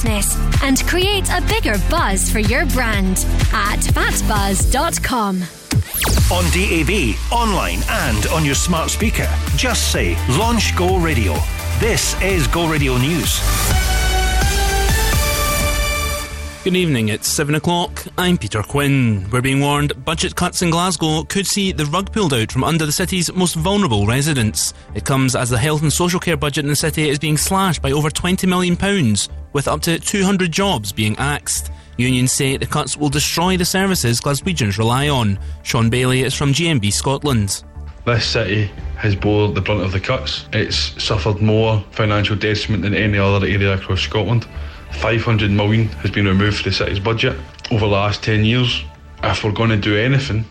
business and create a bigger buzz for your brand at fatbuzz.com. On DAB, online, and on your smart speaker, just say Launch Go Radio. This is Go Radio News. Good evening, it's 7 o'clock. I'm Peter Quinn. We're being warned budget cuts in Glasgow could see the rug pulled out from under the city's most vulnerable residents. It comes as the health and social care budget in the city is being slashed by over £20 million, with up to 200 jobs being axed. Unions say the cuts will destroy the services Glaswegians rely on. Sean Bailey is from GMB Scotland. This city has bore the brunt of the cuts. It's suffered more financial detriment than any other area across Scotland. 500 million has been removed from the city's budget over the last 10 years. If we're going to do anything,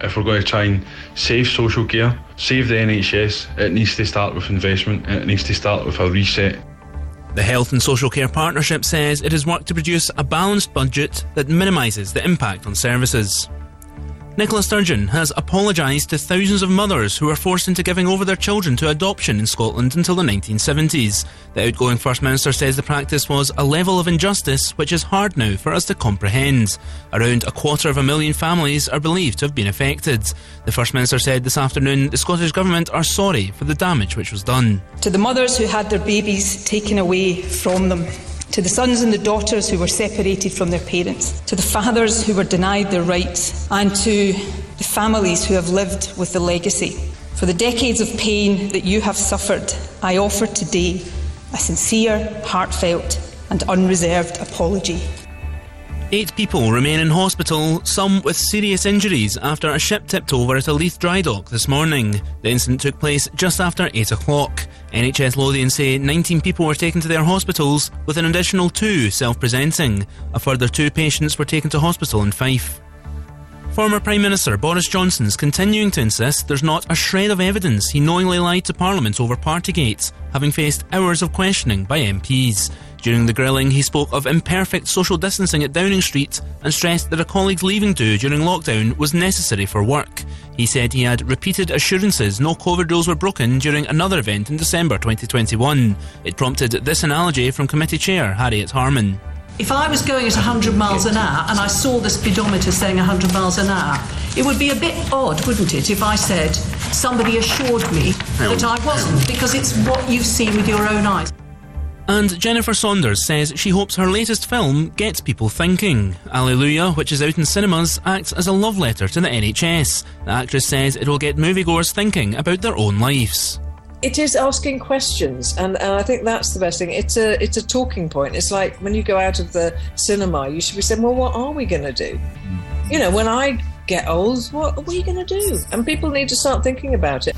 if we're going to try and save social care, save the NHS, it needs to start with investment it needs to start with a reset. The Health and Social Care Partnership says it has worked to produce a balanced budget that minimises the impact on services. Nicola Sturgeon has apologised to thousands of mothers who were forced into giving over their children to adoption in Scotland until the 1970s. The outgoing First Minister says the practice was a level of injustice which is hard now for us to comprehend. Around a quarter of a million families are believed to have been affected. The First Minister said this afternoon the Scottish Government are sorry for the damage which was done. To the mothers who had their babies taken away from them, to the sons and the daughters who were separated from their parents, to the fathers who were denied their rights, and to the families who have lived with the legacy. For the decades of pain that you have suffered, I offer today a sincere, heartfelt, and unreserved apology. Eight people remain in hospital, some with serious injuries, after a ship tipped over at a Leith dry dock this morning. The incident took place just after 8 o'clock. NHS Lothian say 19 people were taken to their hospitals, with an additional two self presenting. A further two patients were taken to hospital in Fife. Former Prime Minister Boris Johnson's continuing to insist there's not a shred of evidence he knowingly lied to Parliament over Partygate, having faced hours of questioning by MPs. During the grilling, he spoke of imperfect social distancing at Downing Street and stressed that a colleague's leaving due during lockdown was necessary for work. He said he had repeated assurances no COVID rules were broken during another event in December 2021. It prompted this analogy from committee chair Harriet Harman. If I was going at 100 miles an hour and I saw the speedometer saying 100 miles an hour, it would be a bit odd, wouldn't it, if I said somebody assured me that I wasn't, because it's what you've seen with your own eyes. And Jennifer Saunders says she hopes her latest film gets people thinking. Alleluia, which is out in cinemas, acts as a love letter to the NHS. The actress says it will get moviegoers thinking about their own lives it is asking questions and, and I think that's the best thing. It's a it's a talking point. It's like when you go out of the cinema, you should be saying, Well, what are we gonna do? You know, when I get old, what are we gonna do? And people need to start thinking about it.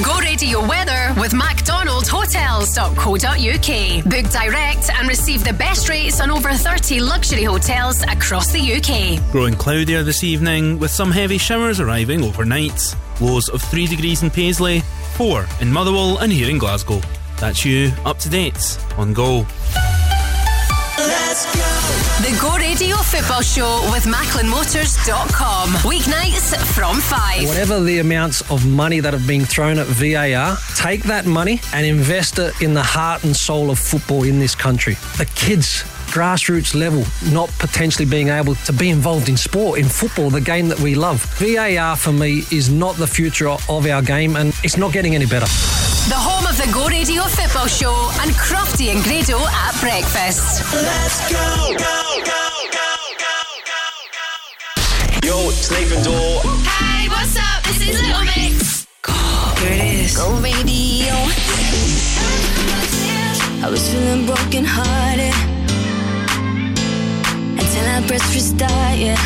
Go radio weather with MacDonaldHotels.co.uk. Book direct and receive the best rates on over 30 luxury hotels across the UK. Growing cloudier this evening with some heavy showers arriving overnight. Lows of 3 degrees in Paisley, 4 in Motherwell, and here in Glasgow. That's you up to date on Go. Go Radio Football Show with MacklinMotors.com. Weeknights from 5. Whatever the amounts of money that have been thrown at VAR, take that money and invest it in the heart and soul of football in this country. The kids grassroots level, not potentially being able to be involved in sport, in football, the game that we love. VAR for me is not the future of our game and it's not getting any better. The home of the Go Radio Football Show and Crofty and Grado at breakfast. Let's go, go, go, go, go, go, go. Yo, it's Nathan Dawe. Hey, what's up? This is Little Mix. Go, here it is. Go Radio. I was feeling broken hearted till I press restart, yeah.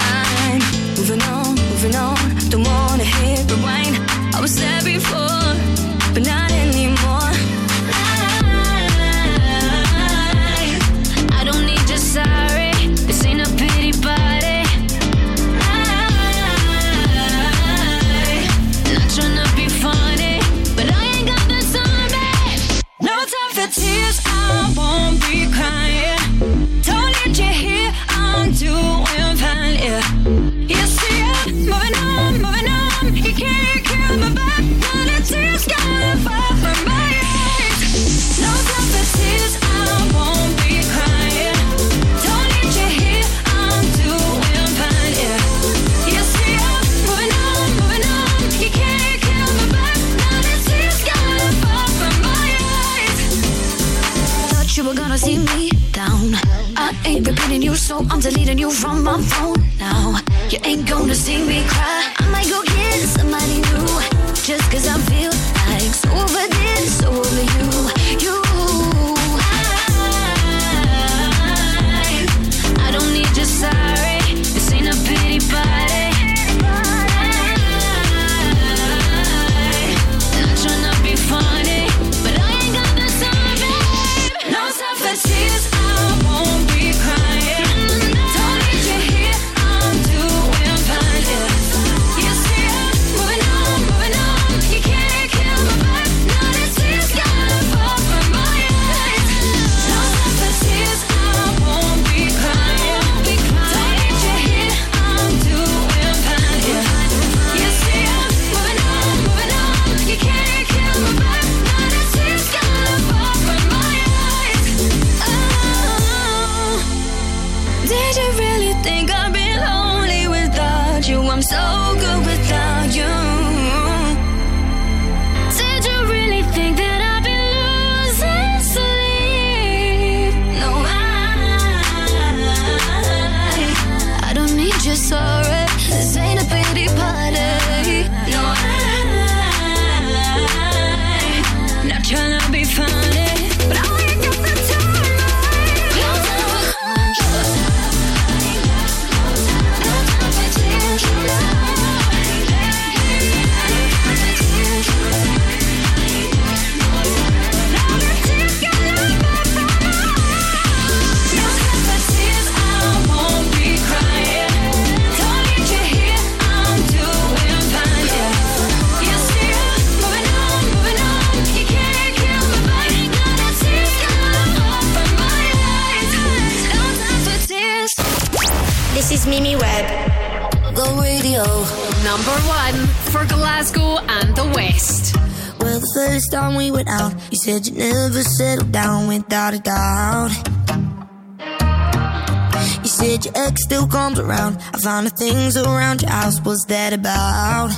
I'm moving on, moving on. Don't wanna hit rewind. I was there before, ain't repeating you, so I'm deleting you from my phone now. You ain't gonna see me cry. I might go get somebody new, just cause I feel like so over this, so over you. find the things around your house. What's that about?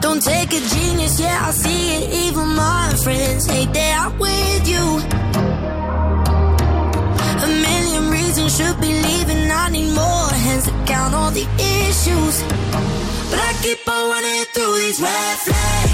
Don't take a genius, yeah, I see it. Even my friends hate that I'm with you. A million reasons should be leaving. I need more hands to count all the issues. But I keep on running through these red flags.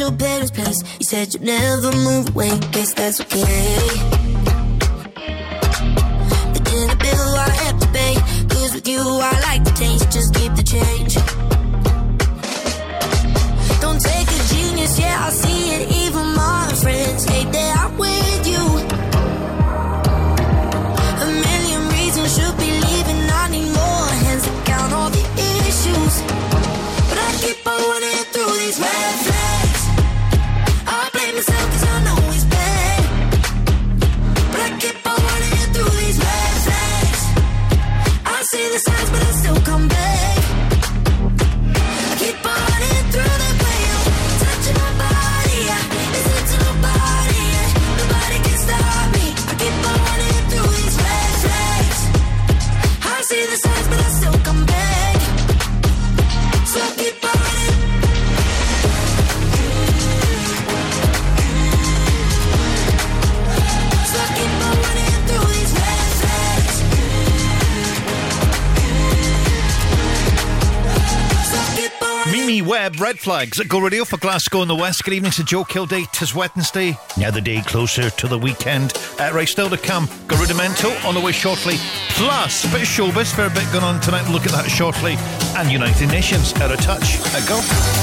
your parents' place. You said you'd never move away, guess that's okay. flags at Go Radio for Glasgow in the West. Good evening to Joe Kilday. Tis Wednesday, another day closer to the weekend. Uh, right, still to come, Garudimento on the way shortly. Plus, a bit of showbiz, fair bit going on tonight. Look at that shortly. And United Nations out of touch. There go.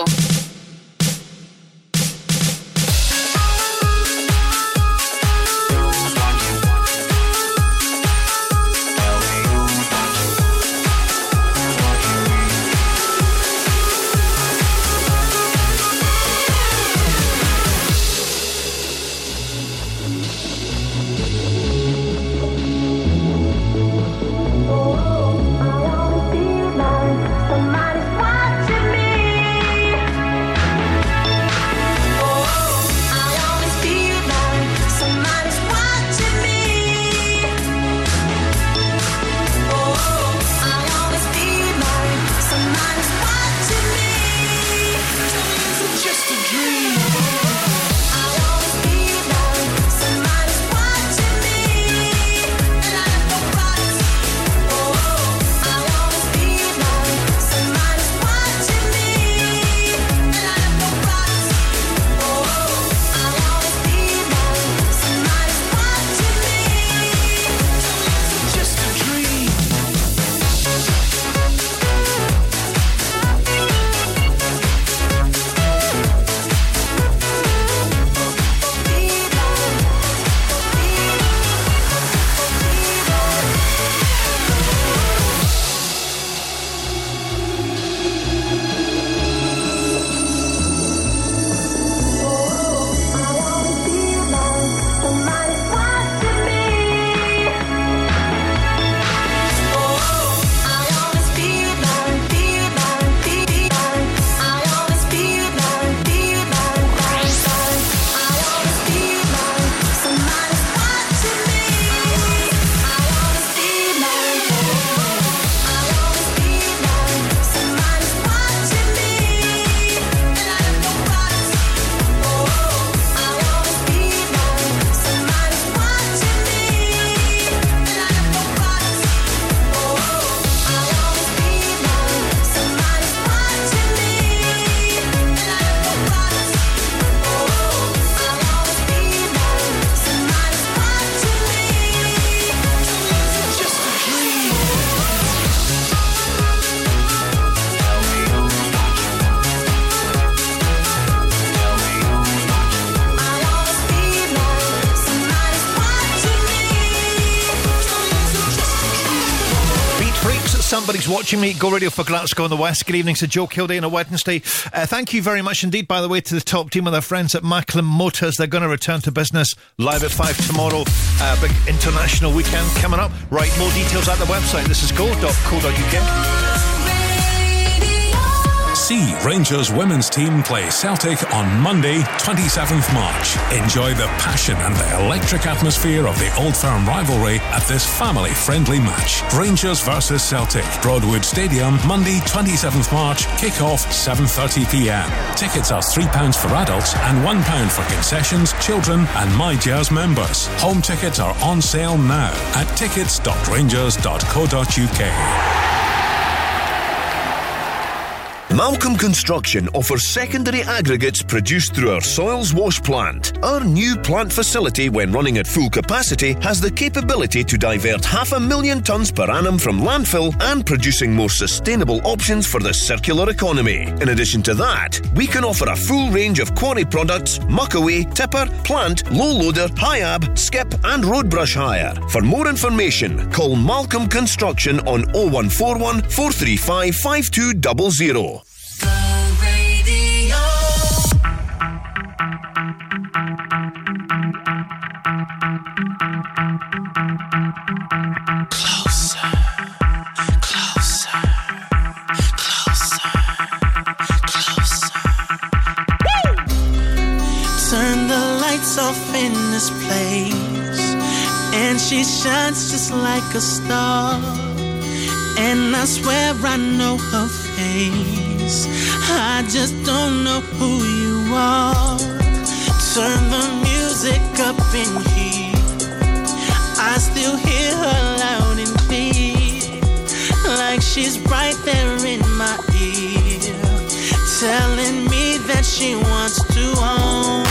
Radio. Watching me. Go Radio for Glasgow in the West. Good evening to Joe Kilday on a Wednesday. Uh, thank you very much indeed, by the way, to the top team of their friends at Macklin Motors. They're going to return to business live at 5 tomorrow. Uh, big international weekend coming up. Right, more details at the website. This is go.co.uk. See Rangers women's team play Celtic on Monday, 27th March. Enjoy the passion and the electric atmosphere of the Old Firm rivalry at this family friendly match. Rangers versus Celtic, Broadwood Stadium, Monday, 27th March, kick-off 7:30 p.m. Tickets are £3 for adults and £1 for concessions, children and My Gers members. Home tickets are on sale now at tickets.rangers.co.uk. Malcolm Construction offers secondary aggregates produced through our soils wash plant. Our new plant facility, when running at full capacity, has the capability to divert half a million tonnes per annum from landfill and producing more sustainable options for the circular economy. In addition to that, we can offer a full range of quarry products, muckaway, tipper, plant, low loader, HIAB, skip, and road brush hire. For more information, call Malcolm Construction on 0141 435 5200. She shines just like a star. And I swear I know her face. I just don't know who you are. Turn the music up in here. I still hear her loud and clear, like she's right there in my ear, telling me that she wants to own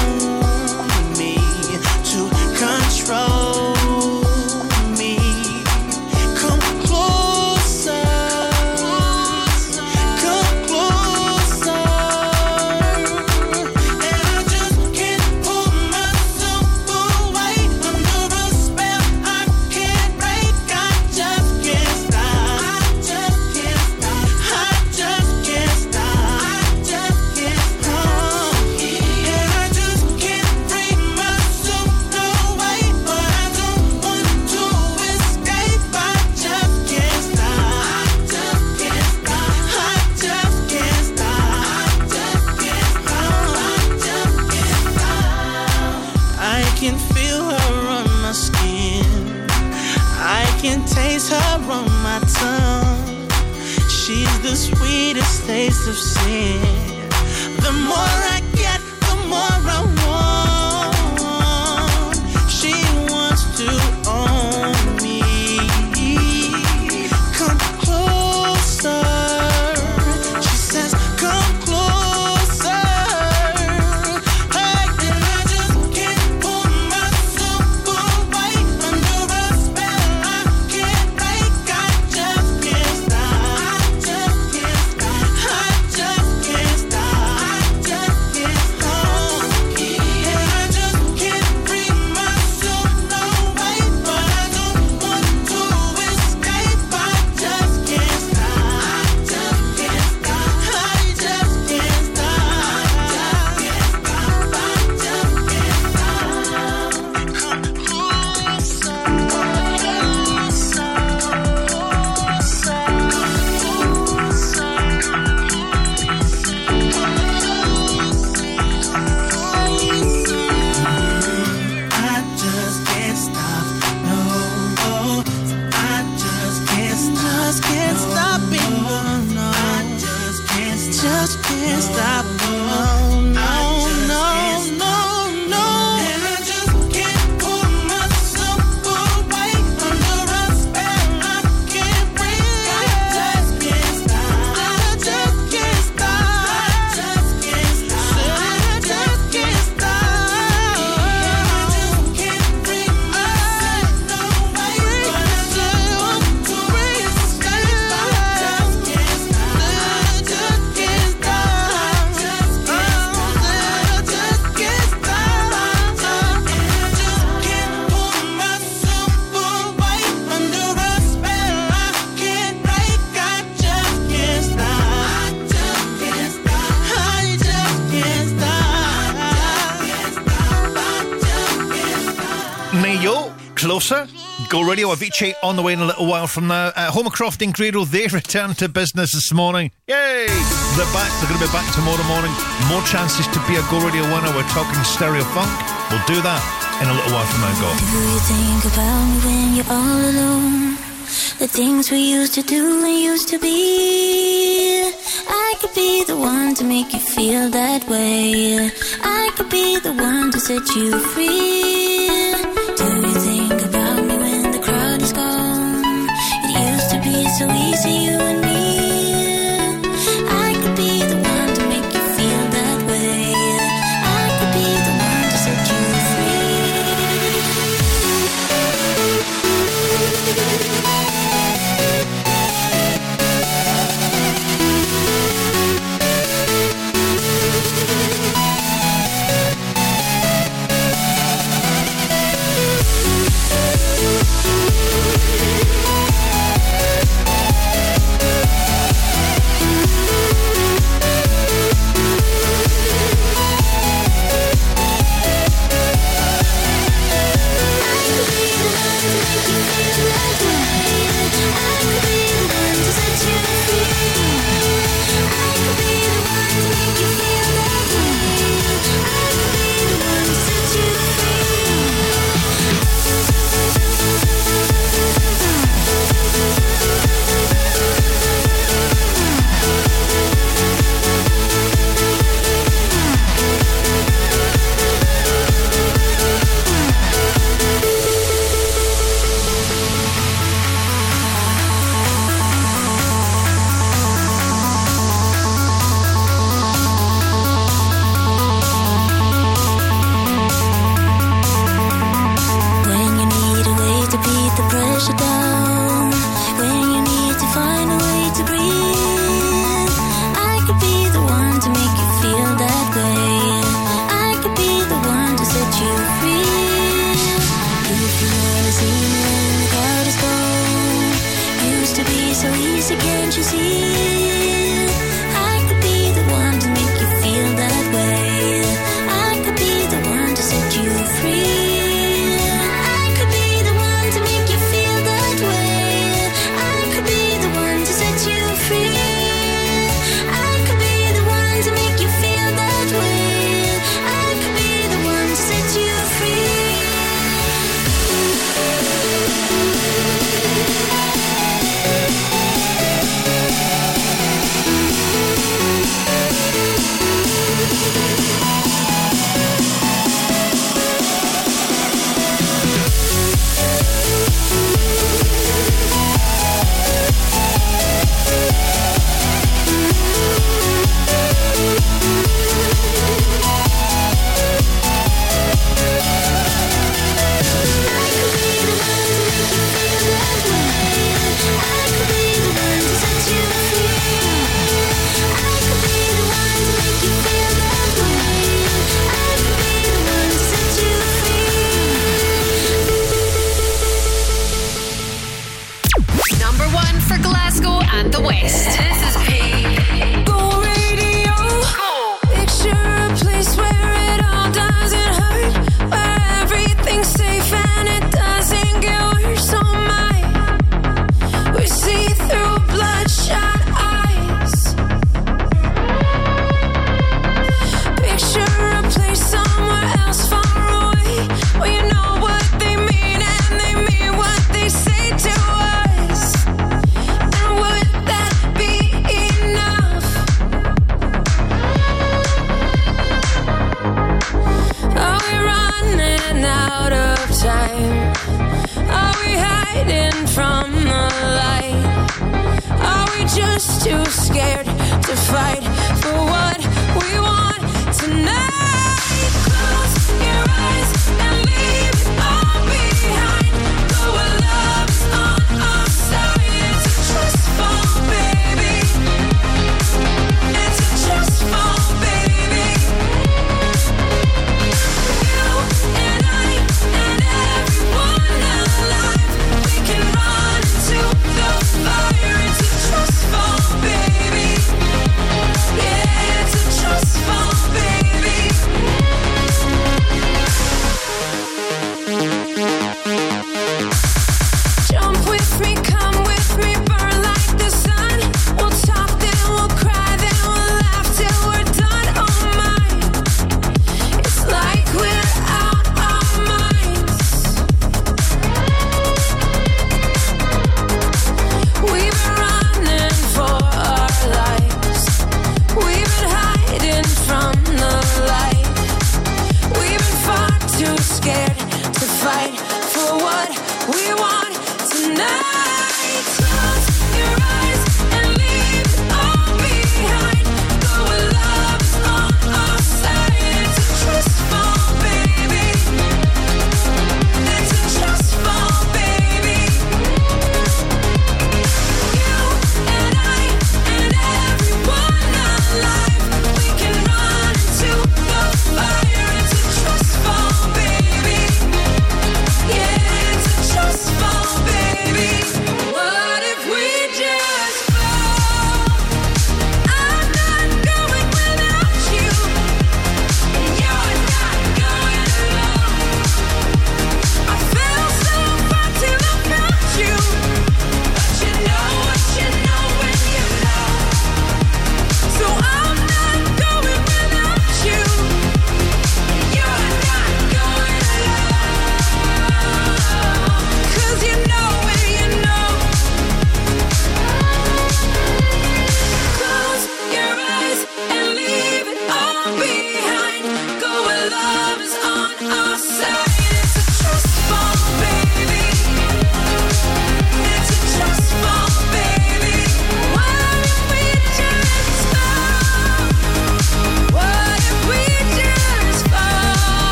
can taste her on my tongue. She's the sweetest taste of sin. The more I Matteo Avice on the way in a little while from now. Uh, Homacroft and Grado, they return to business this morning. Yay! They're back. They're going to be back tomorrow morning. More chances to be a Go Radio winner. We're talking stereo funk. We'll do that in a little while from now. Go. Do you think about me when you're all alone? The things we used to do and used to be. I could be the one to make you feel that way. I could be the one to set you free.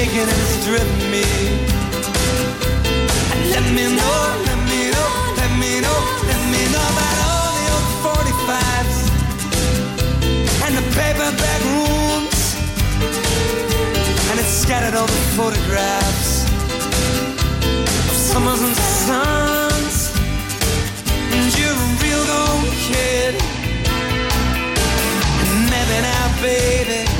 And is driven me. And let me know, let me know, let me know, let me know about all the old 45s and the paperback rooms. And it's scattered over photographs of summers and suns. And you're a real old kid. And maybe now, baby.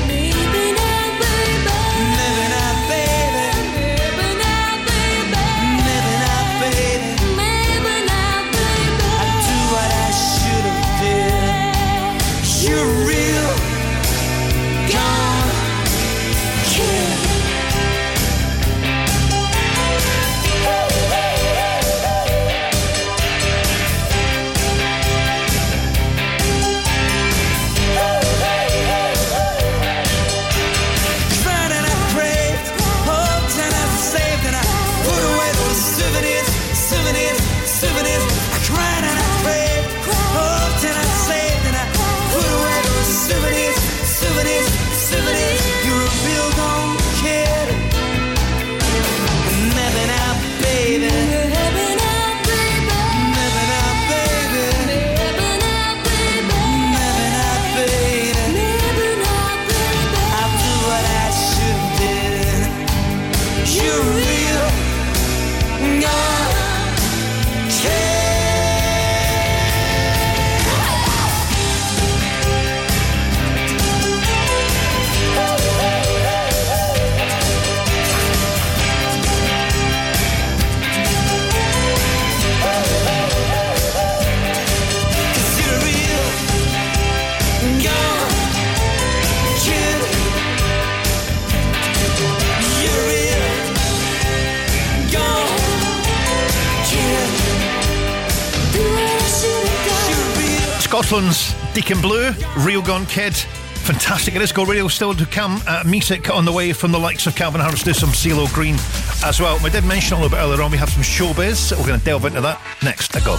Deacon Blue, Real Gone Kid. Fantastic. It is Go Radio still to come. Uh, music on the way from the likes of Calvin Harris, do some CeeLo Green as well. We did mention a little bit earlier on, we have some showbiz. We're going to delve into that next. A go.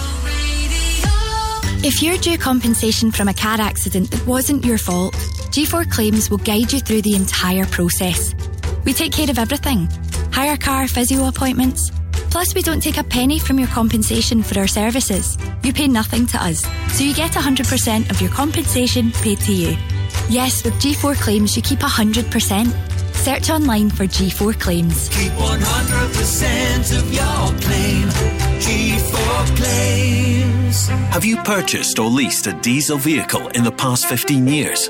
If you're due compensation from a car accident that wasn't your fault, G4 Claims will guide you through the entire process. We take care of everything hire car, physio appointments. Plus, we don't take a penny from your compensation for our services. You pay nothing to us, so you get 100% of your compensation paid to you. Yes, with G4 Claims, you keep 100%. Search online for G4 Claims. Keep 100% of your claim. G4 claims. Have you purchased or leased a diesel vehicle in the past 15 years?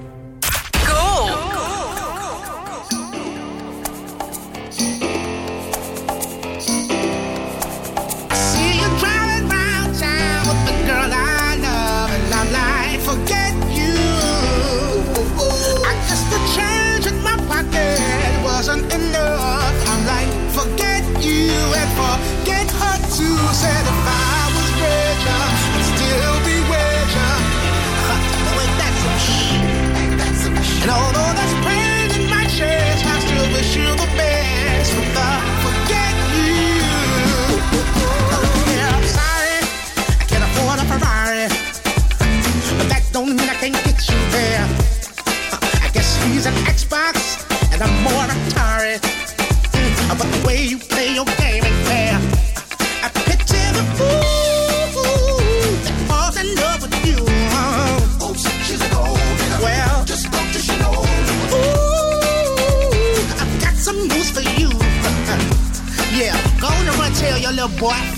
Boy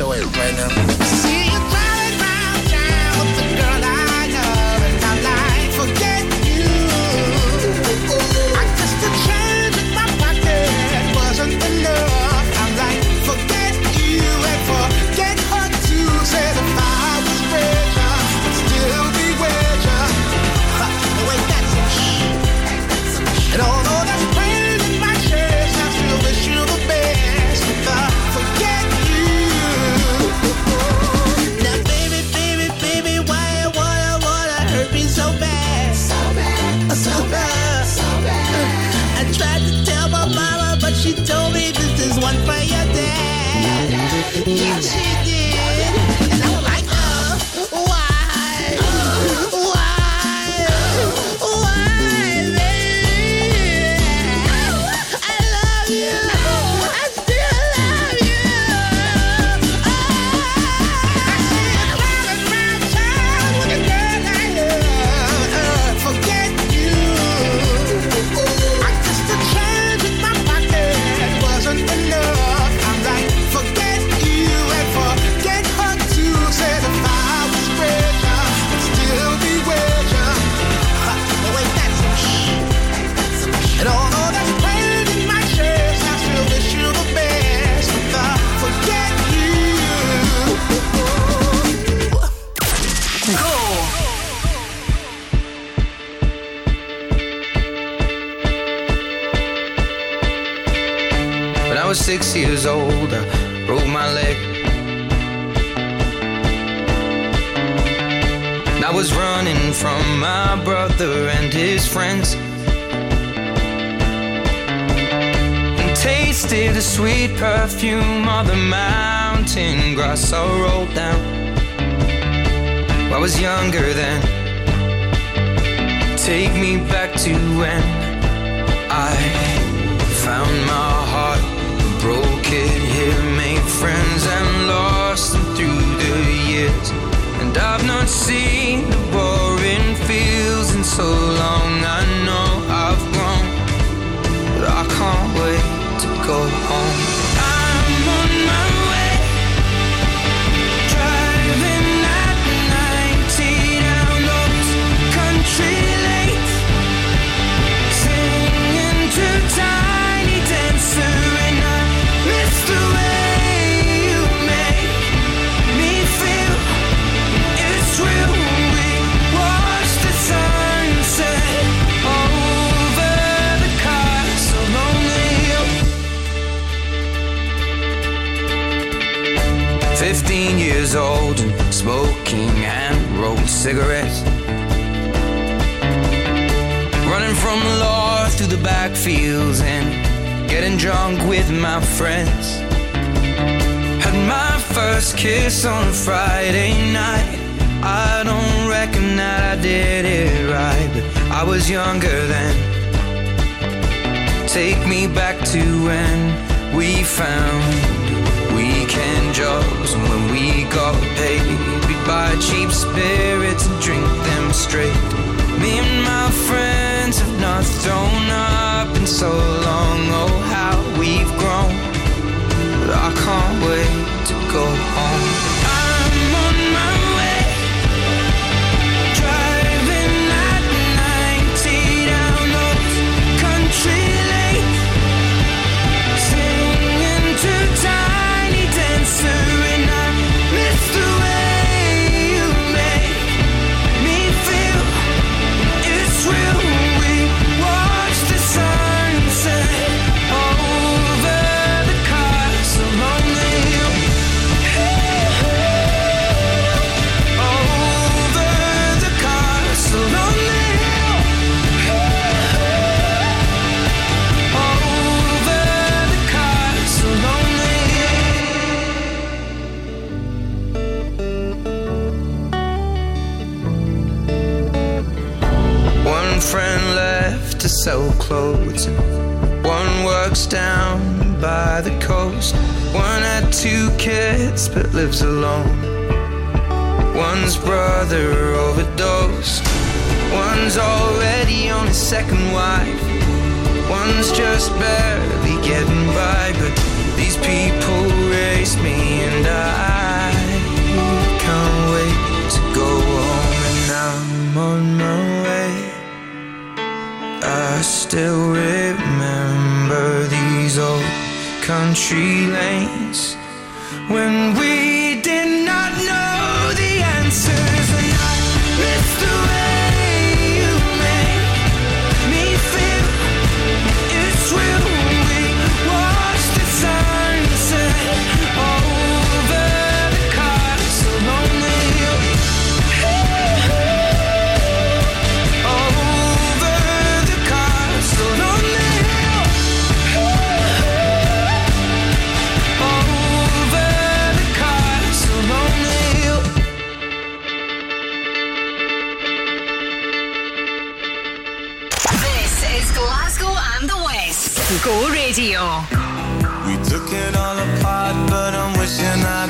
really it right now. Go Radio. We took it all apart, but I'm wishing I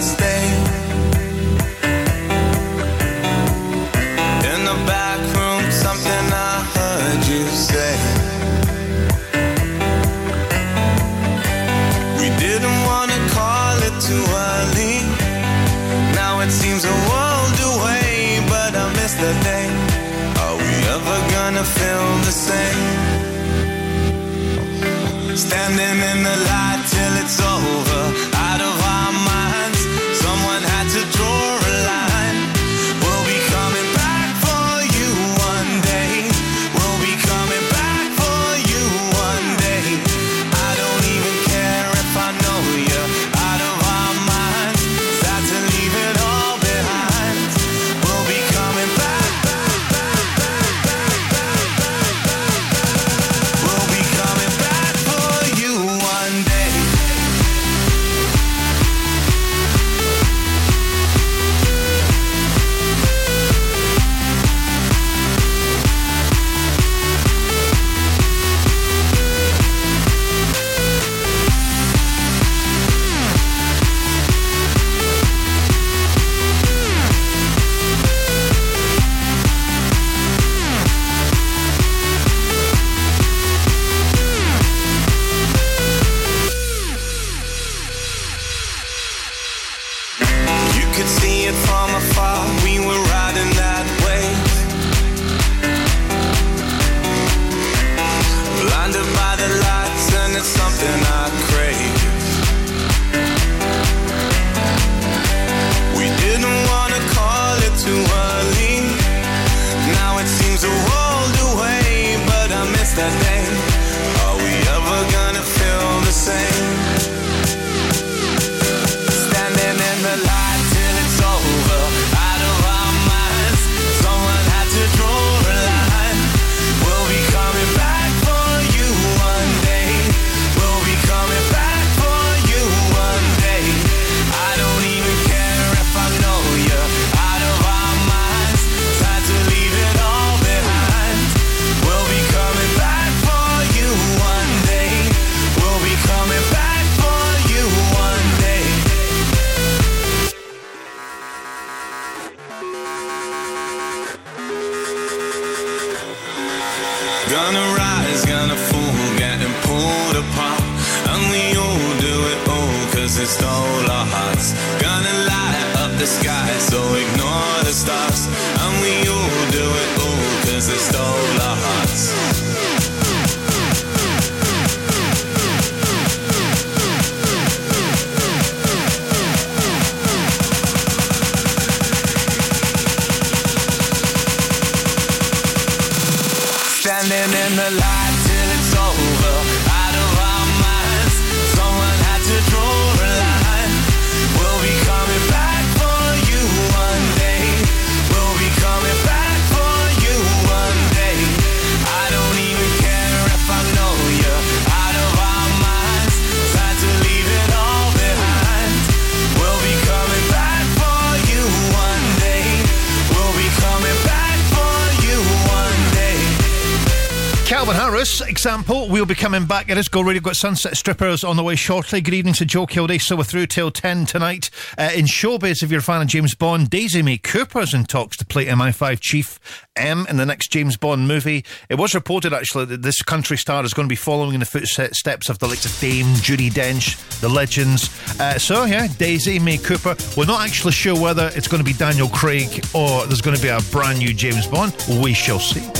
we'll be coming back. It is Go Radio. Got Sunset Strippers on the way shortly. Good evening to Joe Kilday. So we're through till 10 tonight. Uh, in showbiz, if you're a fan of James Bond, Daisy May Cooper's in talks to play MI5 Chief M in the next James Bond movie. It was reported, actually, that this country star is going to be following in the footsteps of the likes of Dame, Judi Dench, the legends. Uh, so, yeah, Daisy May Cooper. We're not actually sure whether it's going to be Daniel Craig or there's going to be a brand new James Bond. We shall see.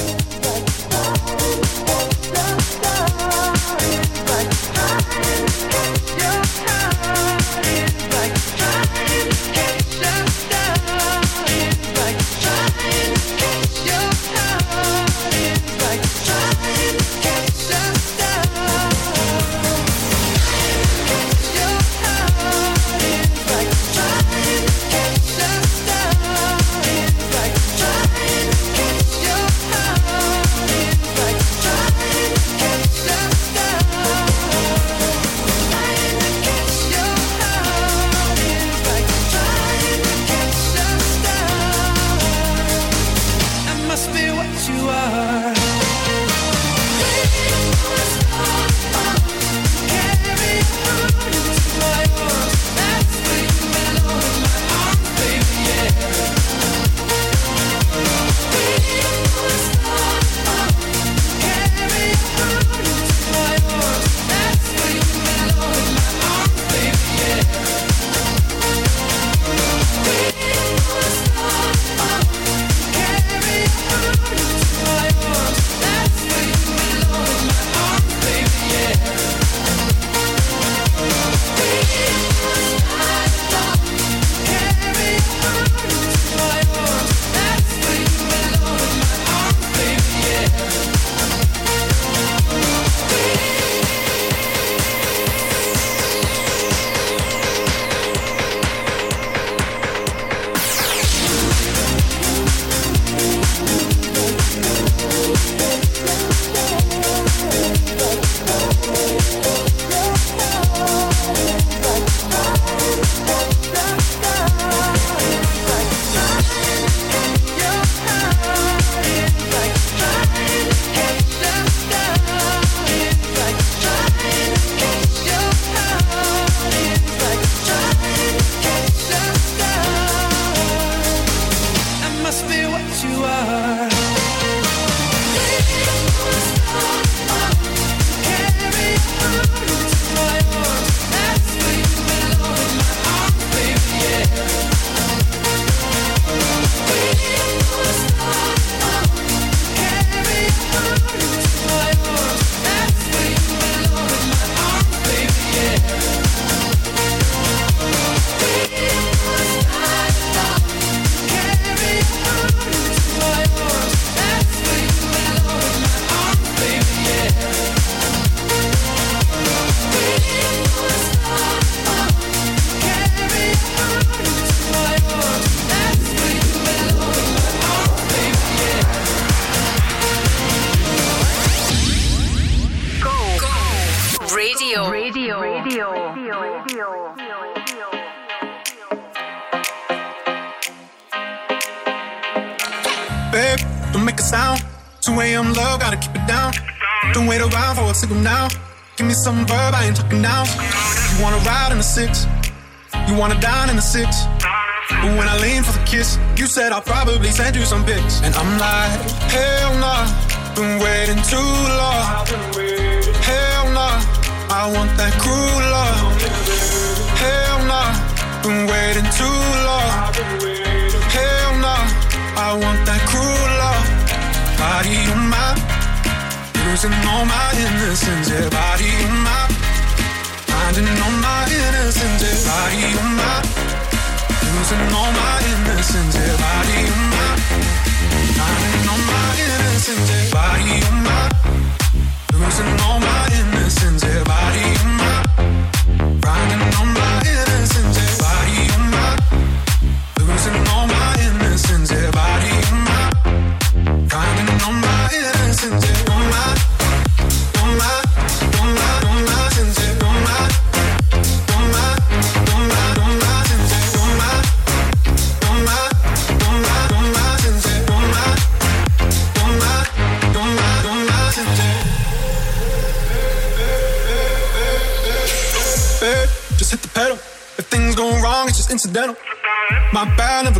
In the six? You wanna dine in the six? But when I lean for the kiss, you said I'll probably send you some pics. And I'm like, hell nah, been waiting too long. Hell nah, I want that cruel love. Hell nah, been waiting too long. Hell nah, I want that cruel love. Body on my, losing all my innocence. Yeah, body on my, finding all my innocence. Body on my, losing all my innocence. Body on my, finding all my innocence. Body on my, losing all my innocence.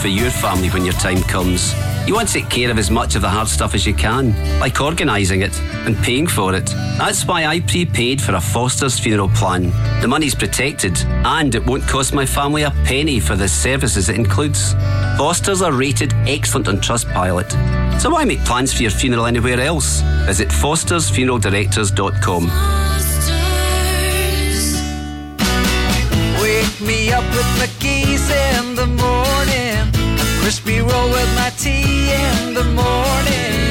for your family when your time comes. You want to take care of as much of the hard stuff as you can, like organising it and paying for it. That's why I prepaid for a Foster's funeral plan. The money's protected, and it won't cost my family a penny for the services it includes. Foster's are rated excellent on Trustpilot. So why make plans for your funeral anywhere else? Visit fostersfuneraldirectors.com. Wake me up with keys in the morning crispy roll with my tea in the morning.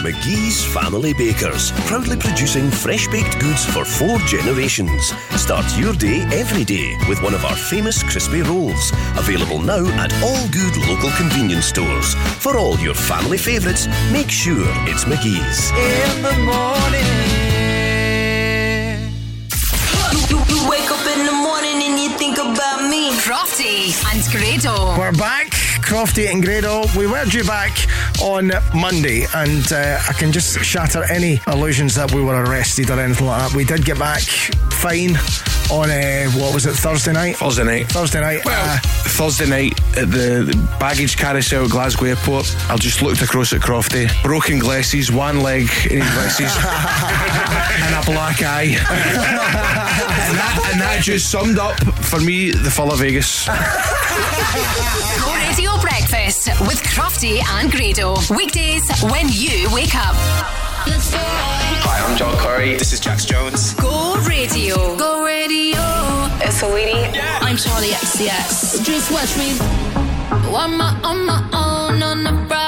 McGhee's Family Bakers, proudly producing fresh baked goods for four generations. Start your day every day with one of our famous crispy rolls. Available now at all good local convenience stores. For all your family favourites, make sure it's McGhee's. In the morning. You, you, you wake up in the morning when you think about me. Crofty and Grado. We're back, Crofty and Grado. We were due back on Monday, and uh, I can just shatter any illusions that we were arrested or anything like that. We did get back fine on uh, what was it Thursday night? Thursday night. Thursday night. Well, Thursday night at the, the baggage carousel at Glasgow Airport, I just looked across at Crofty. Broken glasses, one leg in his glasses, and a black eye. and, that, and that just summed up for me the full of Vegas. Go Radio Breakfast with Crofty and Grado. Weekdays when you wake up. Hi, I'm John Curry. This is Jax Jones. Go Radio. Go Radio. It's Saweetie. I'm Charli XCX. Just watch me. I'm my, on my own on a Friday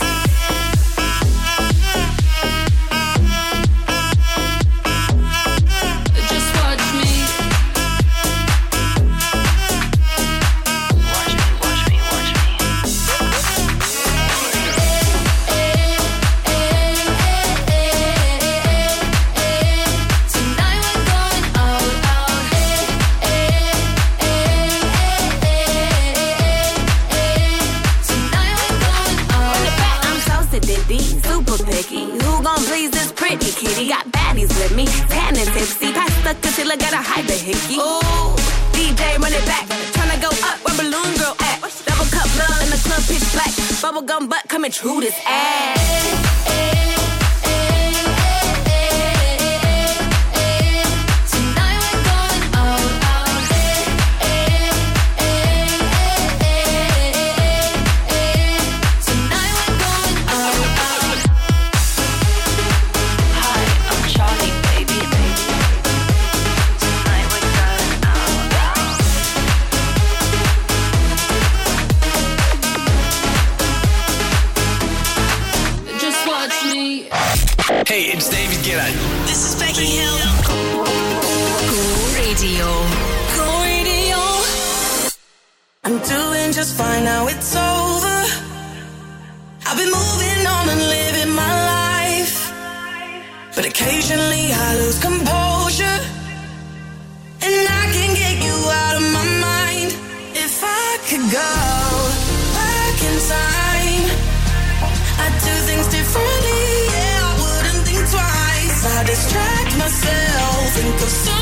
The concealer, gotta hide the hickey. Ooh, DJ run it back. Tryna go up where balloon girl at. Double cup love in the club, pitch black. Bubble gum butt coming true this ass. Occasionally I lose composure. And I can get you out of my mind. If I could go back in time, I'd do things differently. Yeah, I wouldn't think twice. I distract myself,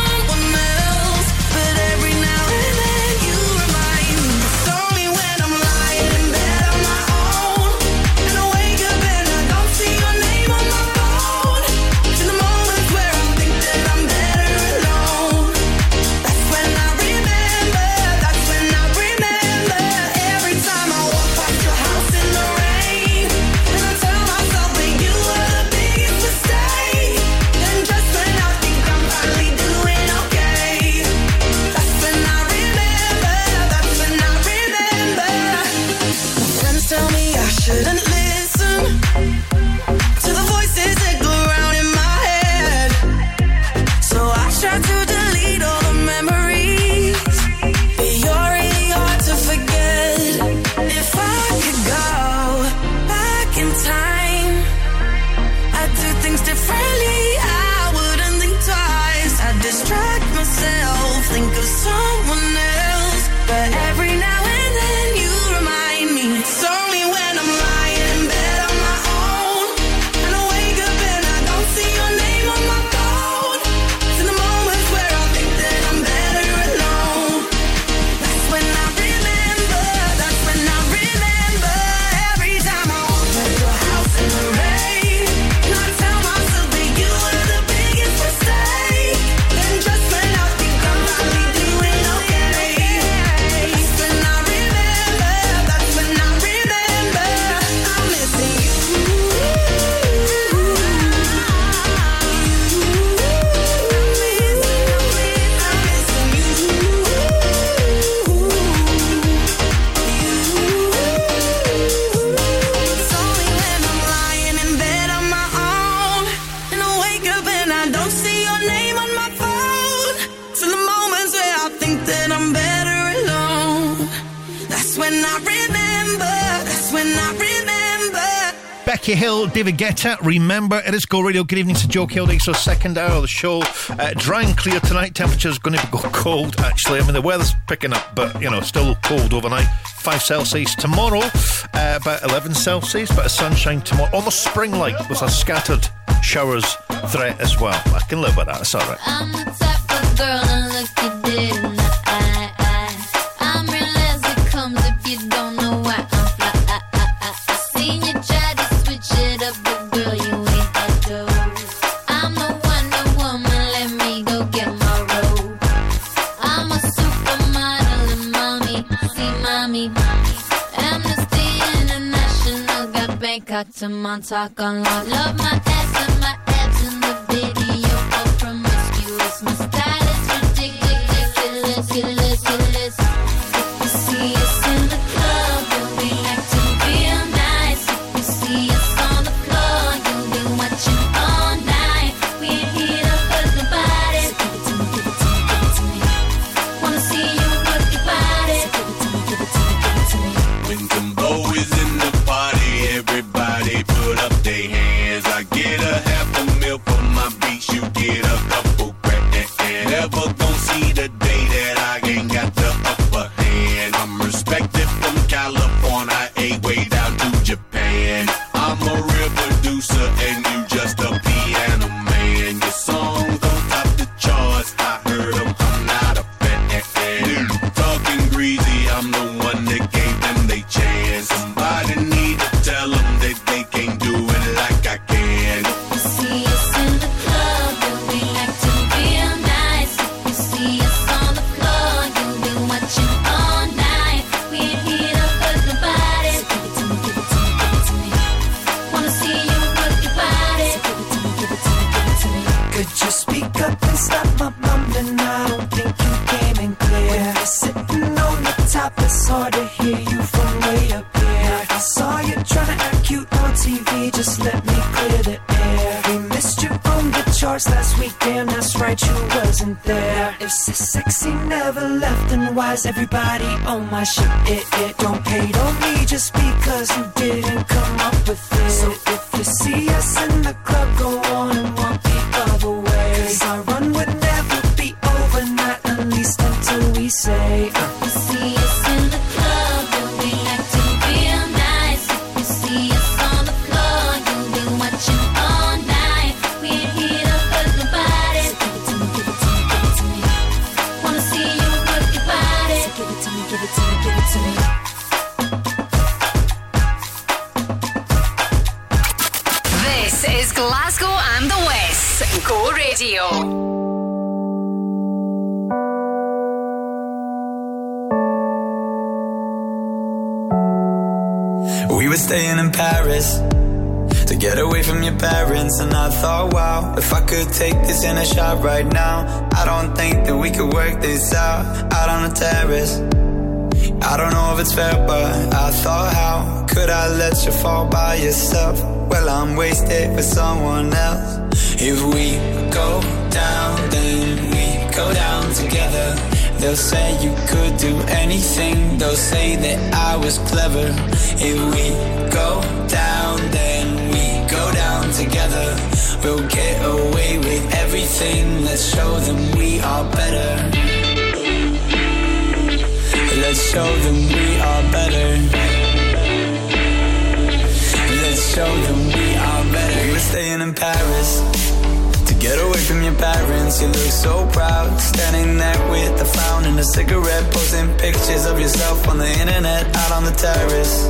Getter. Remember, it is Go Radio. Good evening to Joe Kilday. So, second hour of the show. Uh, dry and clear tonight. Temperature's going to go cold, actually. I mean, the weather's picking up, but, you know, still cold overnight. 5 Celsius tomorrow, uh, about 11 Celsius, but a sunshine tomorrow. Almost spring like with a scattered showers threat as well. I can live with that. It's all right. to Montauk on love. Love my ass and my could take this in a shot right now. I don't think that we could work this out. Out on the terrace. I don't know if it's fair, but I thought, how could I let you fall by yourself? Well, I'm wasted for someone else. If we go down, then we go down together. They'll say you could do anything. They'll say that I was clever. If we go down, then we go down together. We'll get away with everything. Let's show them we are better. Let's show them we are better. Let's show them we are better. We're staying in Paris to get away from your parents. You look so proud, standing there with a frown and a cigarette, posting pictures of yourself on the internet out on the terrace.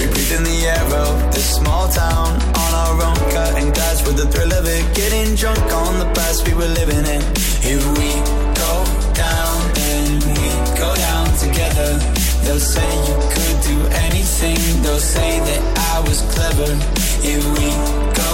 We breathe in the air of this small town on our own, cutting glass with the thrill of it. Getting drunk on the past we were living in. If we go down, then we go down together. They'll say you could do anything. They'll say that I was clever. If we go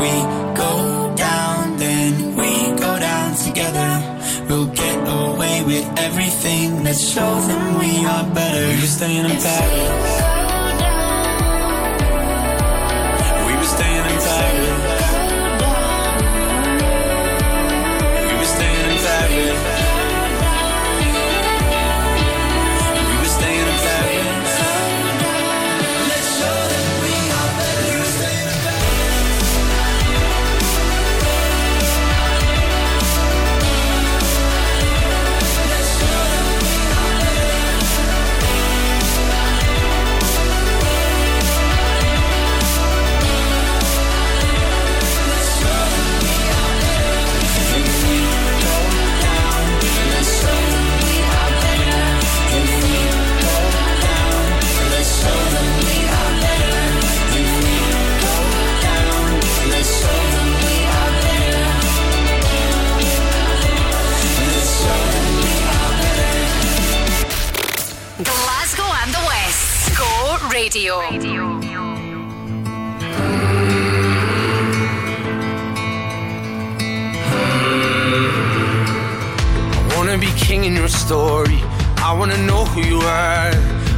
we go down, then we go down together. We'll get away with everything. Let's show them we are better. Were staying in Paris. Radio. I wanna be king in your story. I wanna know who you are.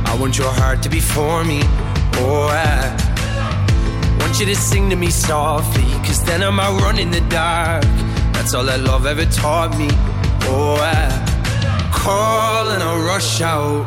I want your heart to be for me. Oh, I want you to sing to me softly. Cause then I might run in the dark. That's all that love ever taught me. Oh, I call and I rush out.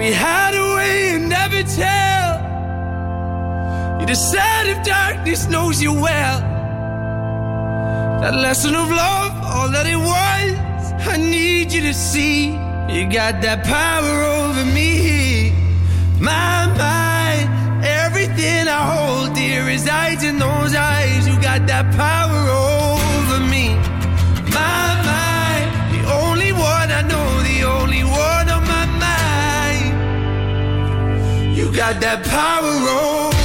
We had a way and never tell. You decide if darkness knows you well. That lesson of love, all that it was, I need you to see. You got that power over me. My mind, everything I hold dear resides in those eyes. You got that power over got that power over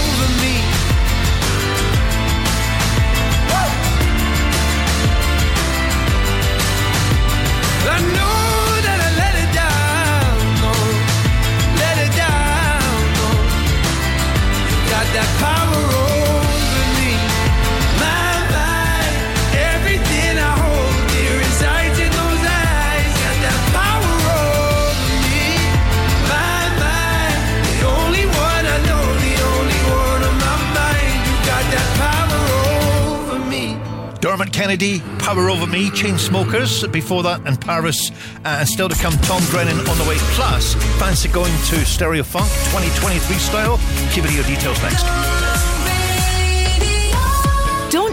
Kennedy, Power Over Me, Chainsmokers, before that, and Paris, uh, and still to come, Tom Grennan on the way. Plus, fancy going to Stereo Funk 2023 style. Keep it your details next.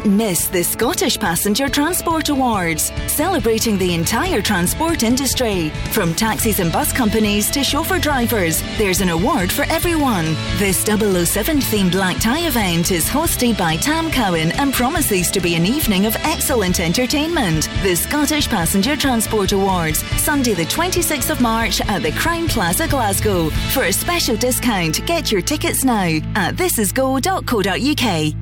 Miss the Scottish Passenger Transport Awards, celebrating the entire transport industry. From taxis and bus companies to chauffeur drivers, there's an award for everyone. This 007 themed black tie event is hosted by Tam Cowan and promises to be an evening of excellent entertainment. The Scottish Passenger Transport Awards, Sunday the 26th of March at the Crowne Plaza, Glasgow. For a special discount, get your tickets now at thisisgo.co.uk.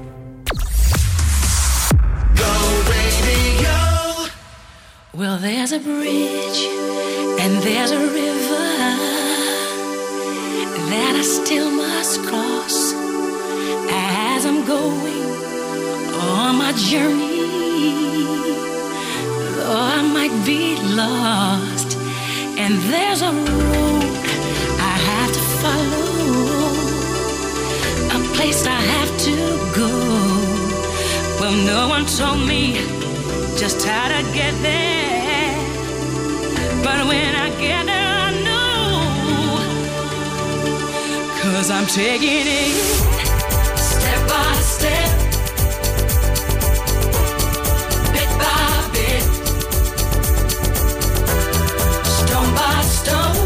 Well, there's a bridge and there's a river that I still must cross as I'm going on my journey. Though I might be lost, and there's a road I have to follow, a place I have to go. Well, no one told me just how to get there. But when I get there, I know. Cause I'm taking it step by step, bit by bit, stone by stone,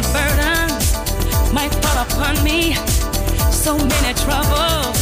many burdens might fall upon me, so many troubles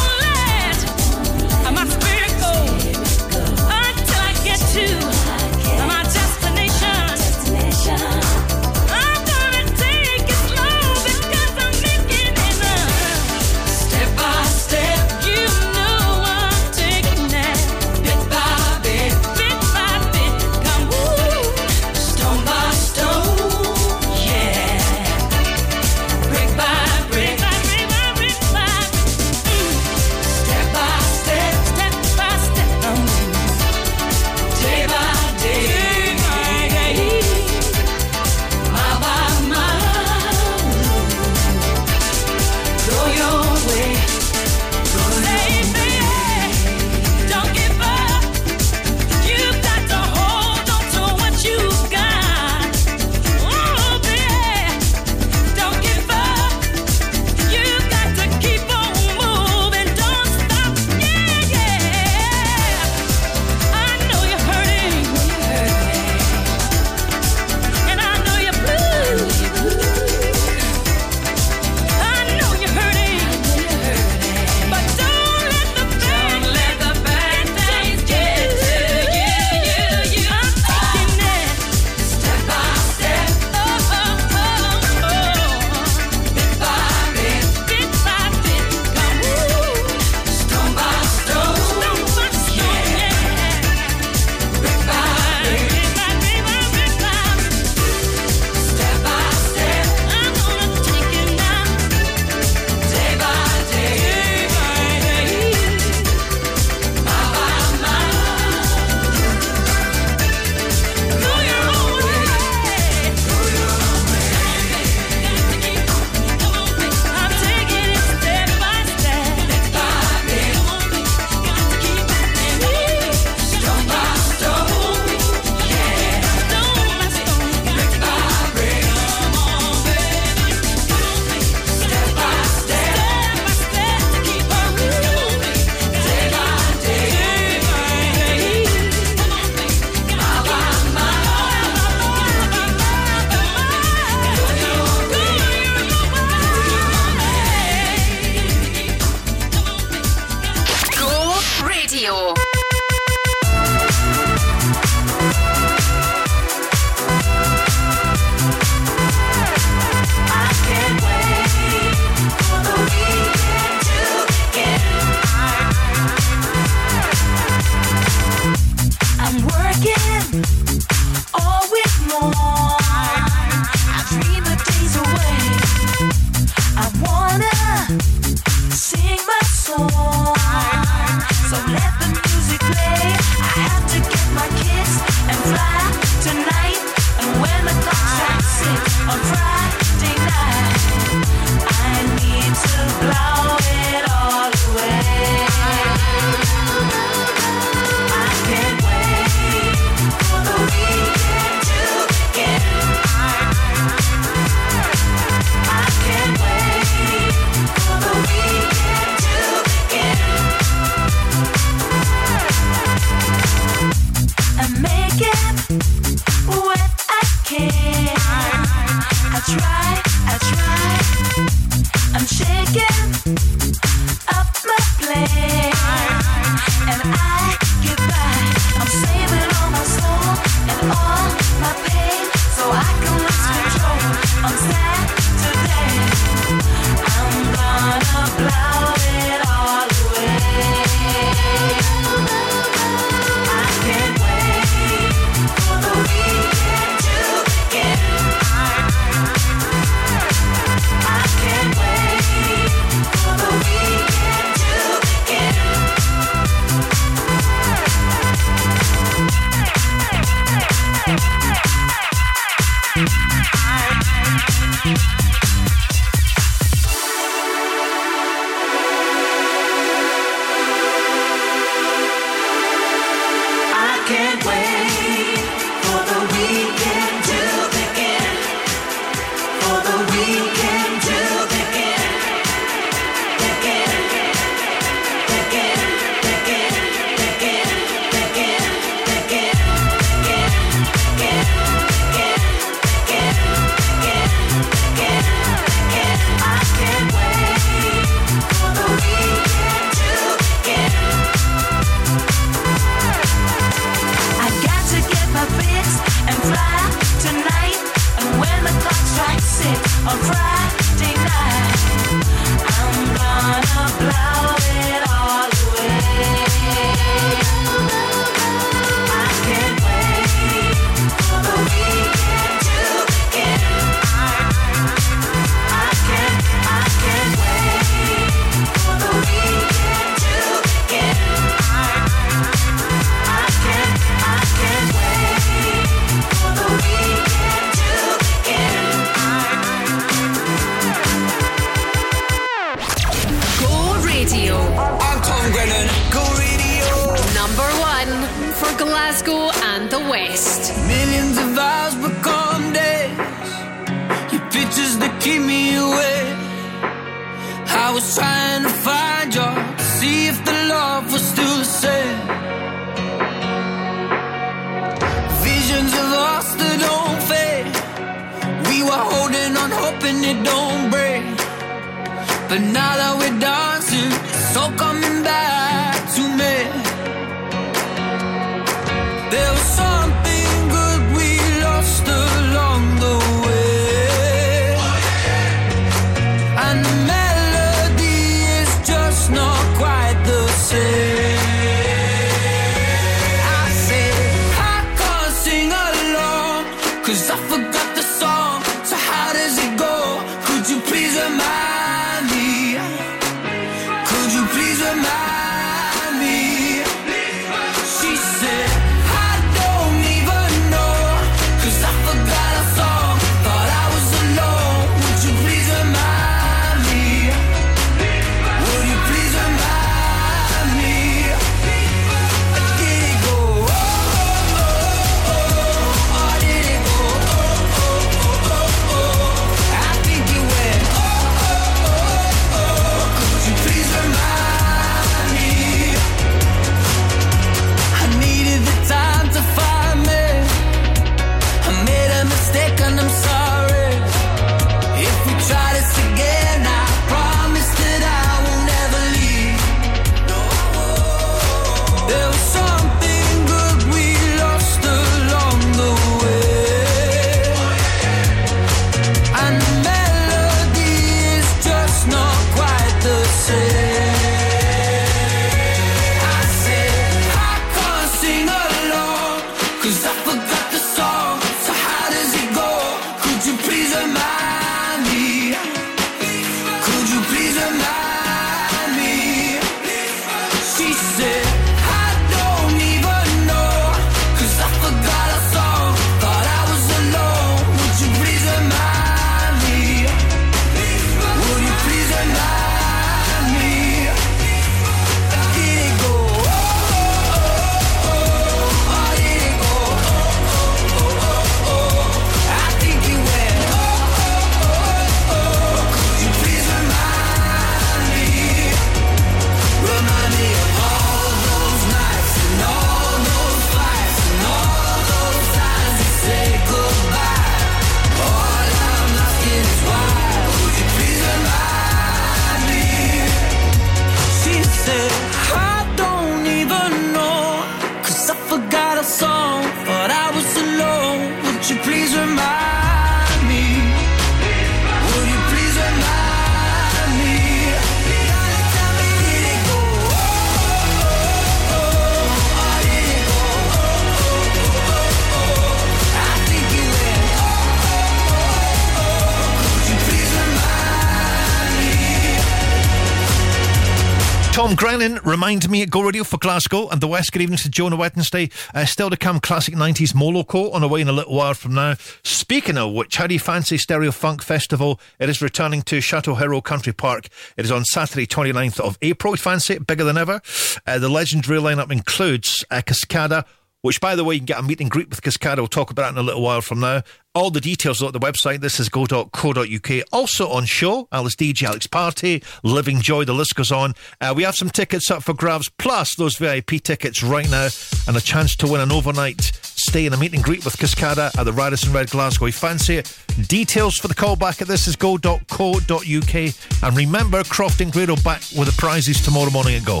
Tom Grennan reminds me at Go Radio for Glasgow and the West. Good evening to Jonah Wednesday. Uh, still to come, classic 90s Moloko on the way in a little while from now. Speaking of which, how do you fancy Stereo Funk Festival? It is returning to Chatelherault Country Park. It is on Saturday, 29th of April. Fancy it bigger than ever. Uh, the legendary lineup includes uh, Cascada, which, by the way, you can get a meet and greet with Cascada. We'll talk about that in a little while from now. All the details are on the website. This is go.co.uk. Also on show, Alice Deejay, Alex Party, Living Joy, the list goes on. Uh, we have some tickets up for grabs, plus those VIP tickets right now, and a chance to win an overnight stay and a meet and greet with Cascada at the Radisson Red Glasgow. You fancy it? Details for the callback at this is go.co.uk. And remember, Croft and Grado back with the prizes tomorrow morning at Go.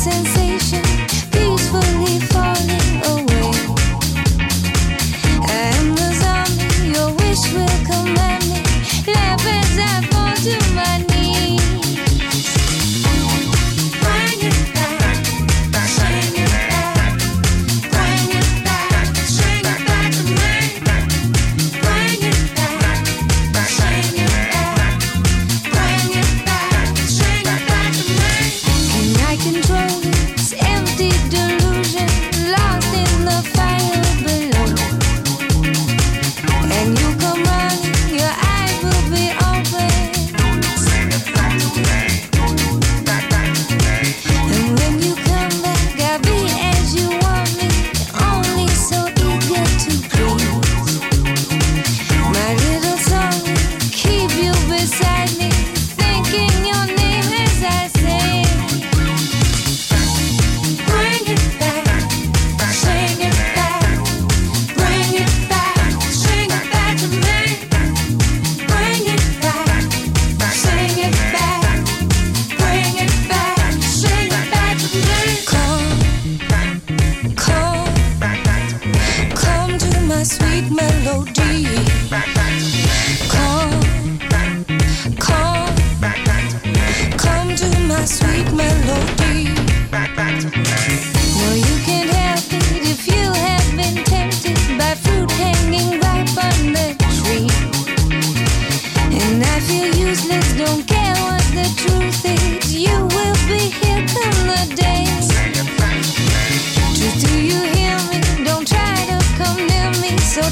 since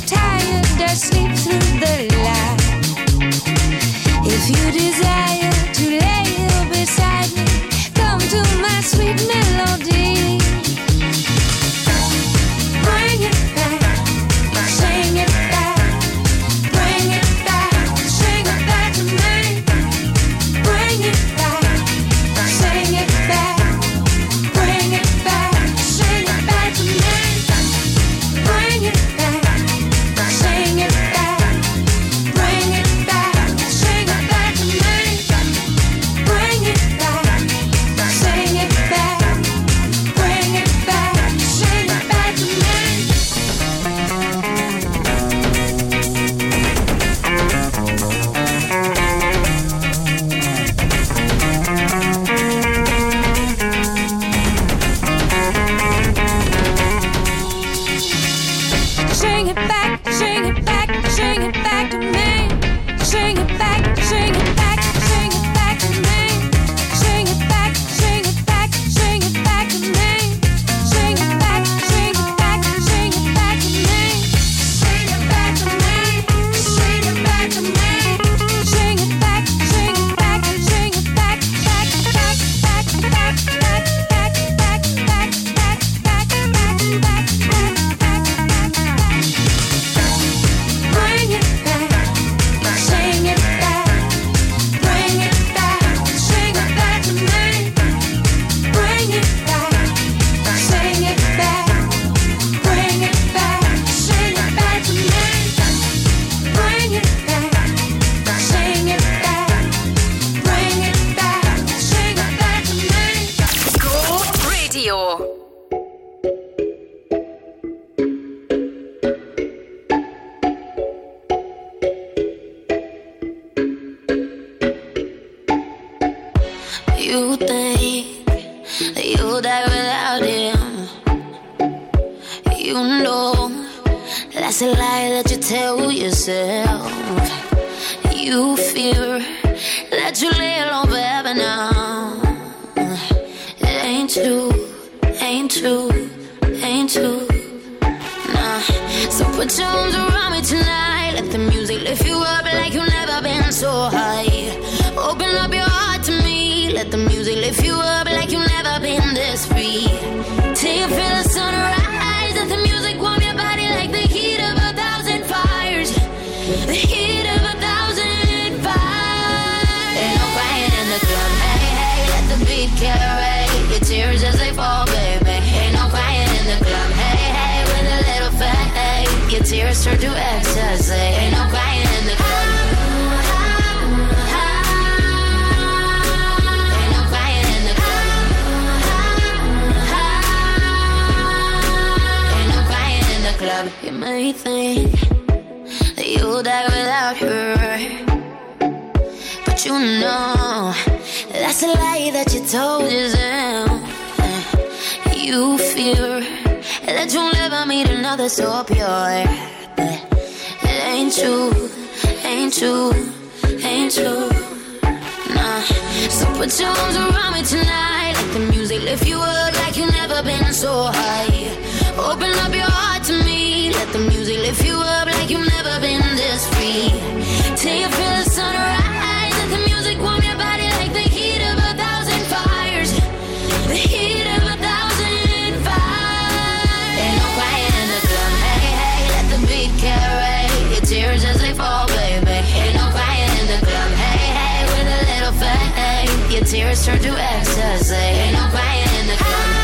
tired, I sleep through the light. show yourself. You fear that you little forever now. It ain't true, ain't true, ain't true. Nah. So put your arms around me tonight. Let the music lift you up like you've never been so high. sex or ecstasy. Ain't no crying in the club. Club. You may think that you'll die without her, but you know that's a lie that you told yourself. You fear that you'll never meet another so pure ain't you, ain't you, ain't you. Nah. So put your arms around me tonight. Let the music lift you up like you've never been so high. Open up your heart to me. Let the music lift you up like you've never been this free. Till you feel tears turn to ecstasy. Ain't no crying in the club.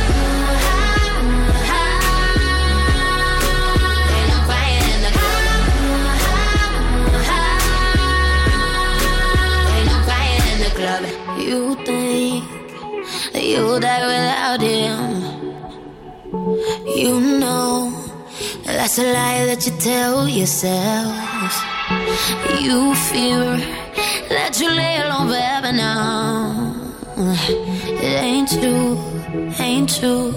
Club. You think that you'll die without him? You know that's a lie that you tell yourself. You fear that you lay alone forever now. It ain't true, ain't true,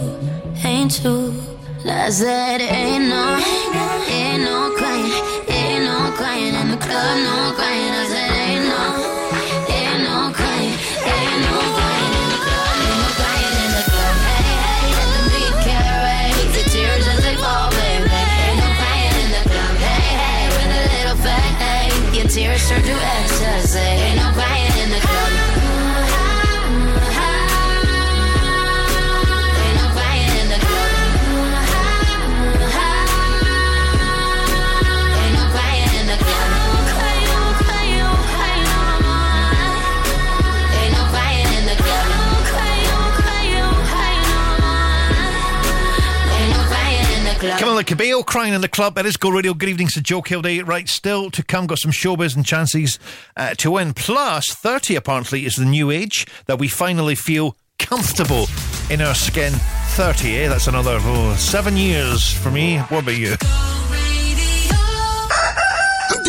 ain't true. I said ain't no, ain't no crying, ain't no crying in the club, no the Cabello crying in the club. It is Go Radio. Good evening Sir Joe Kilday. Right, still to come, got some showbiz and chances uh, to win. Plus, 30 apparently is the new age that we finally feel comfortable in our skin. 30, eh? That's another oh, seven years for me. What about you?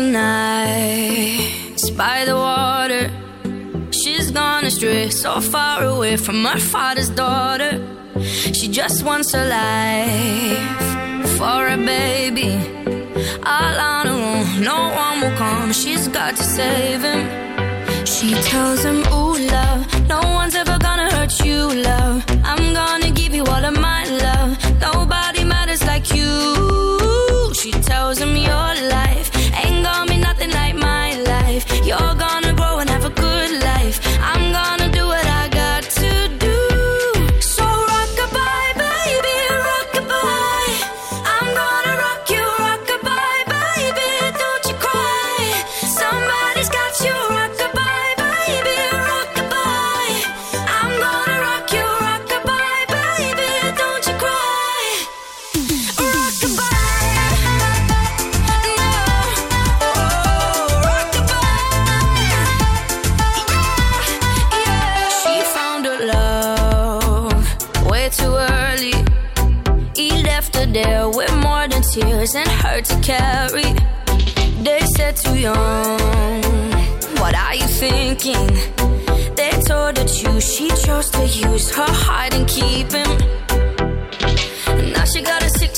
Nights by the water. She's gone astray, so far away from her father's daughter. She just wants a life for a baby. All on her own, no one will come. She's got to save him. She tells him, Ooh, love, no one's ever gonna hurt you, love. I'm gonna give you all of my carry. They said too young. What are you thinking? They told her to. She chose to use her heart and keep him. Now she got a six-year-old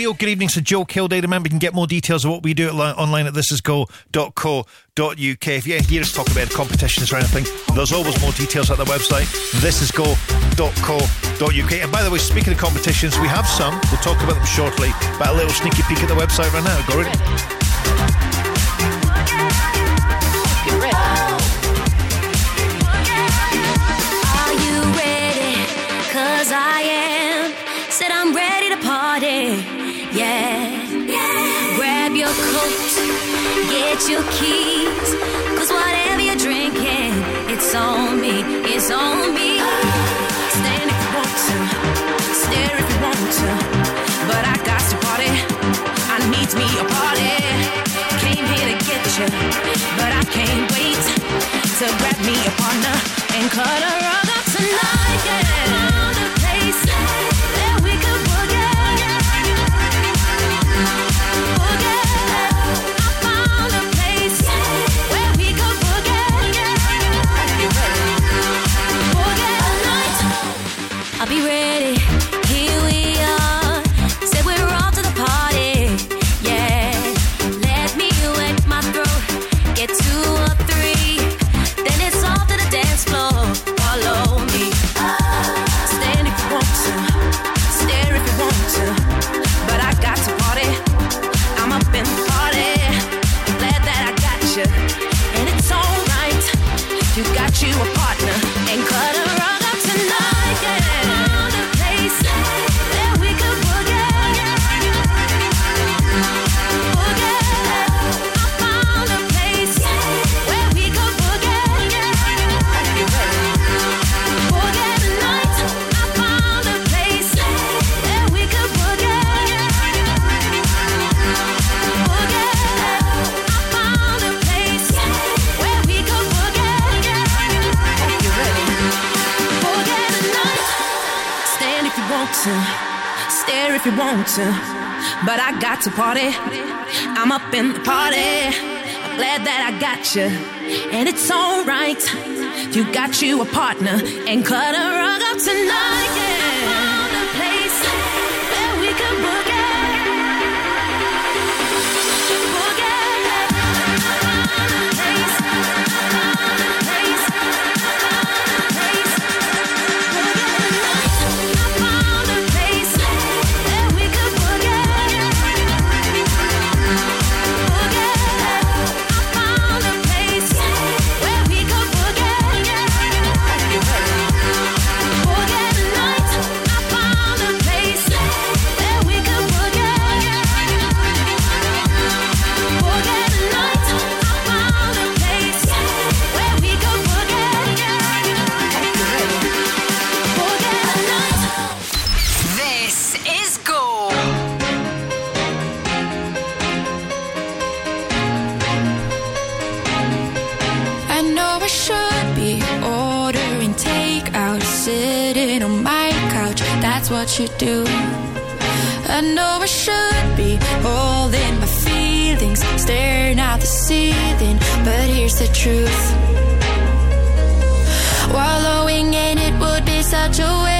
Radio. Good evening to Joe Kilday. Remember, you can get more details of what we do at li- online at thisisgo.co.uk. If you hear us talk about competitions or anything, there's always more details at the website, thisisgo.co.uk. And by the way, speaking of competitions, we have some. We'll talk about them shortly, but a little sneaky peek at the website right now. Go ready. Cause I am, said I'm ready to party yeah. Grab your coat, get your keys, cause whatever you're drinking, it's on me, it's on me. Stand if you want to, stare if you want to, but I got to party, I need me a party. Came here to get you, but I can't wait to grab me a partner and cut a rug up tonight, yeah. you want to, but I got to party. I'm up in the party. I'm glad that I got you, and it's alright. You got you a partner, and cut a rug up tonight. do. I know I should be holding my feelings, staring at the ceiling, but here's the truth. Wallowing in it would be such a waste.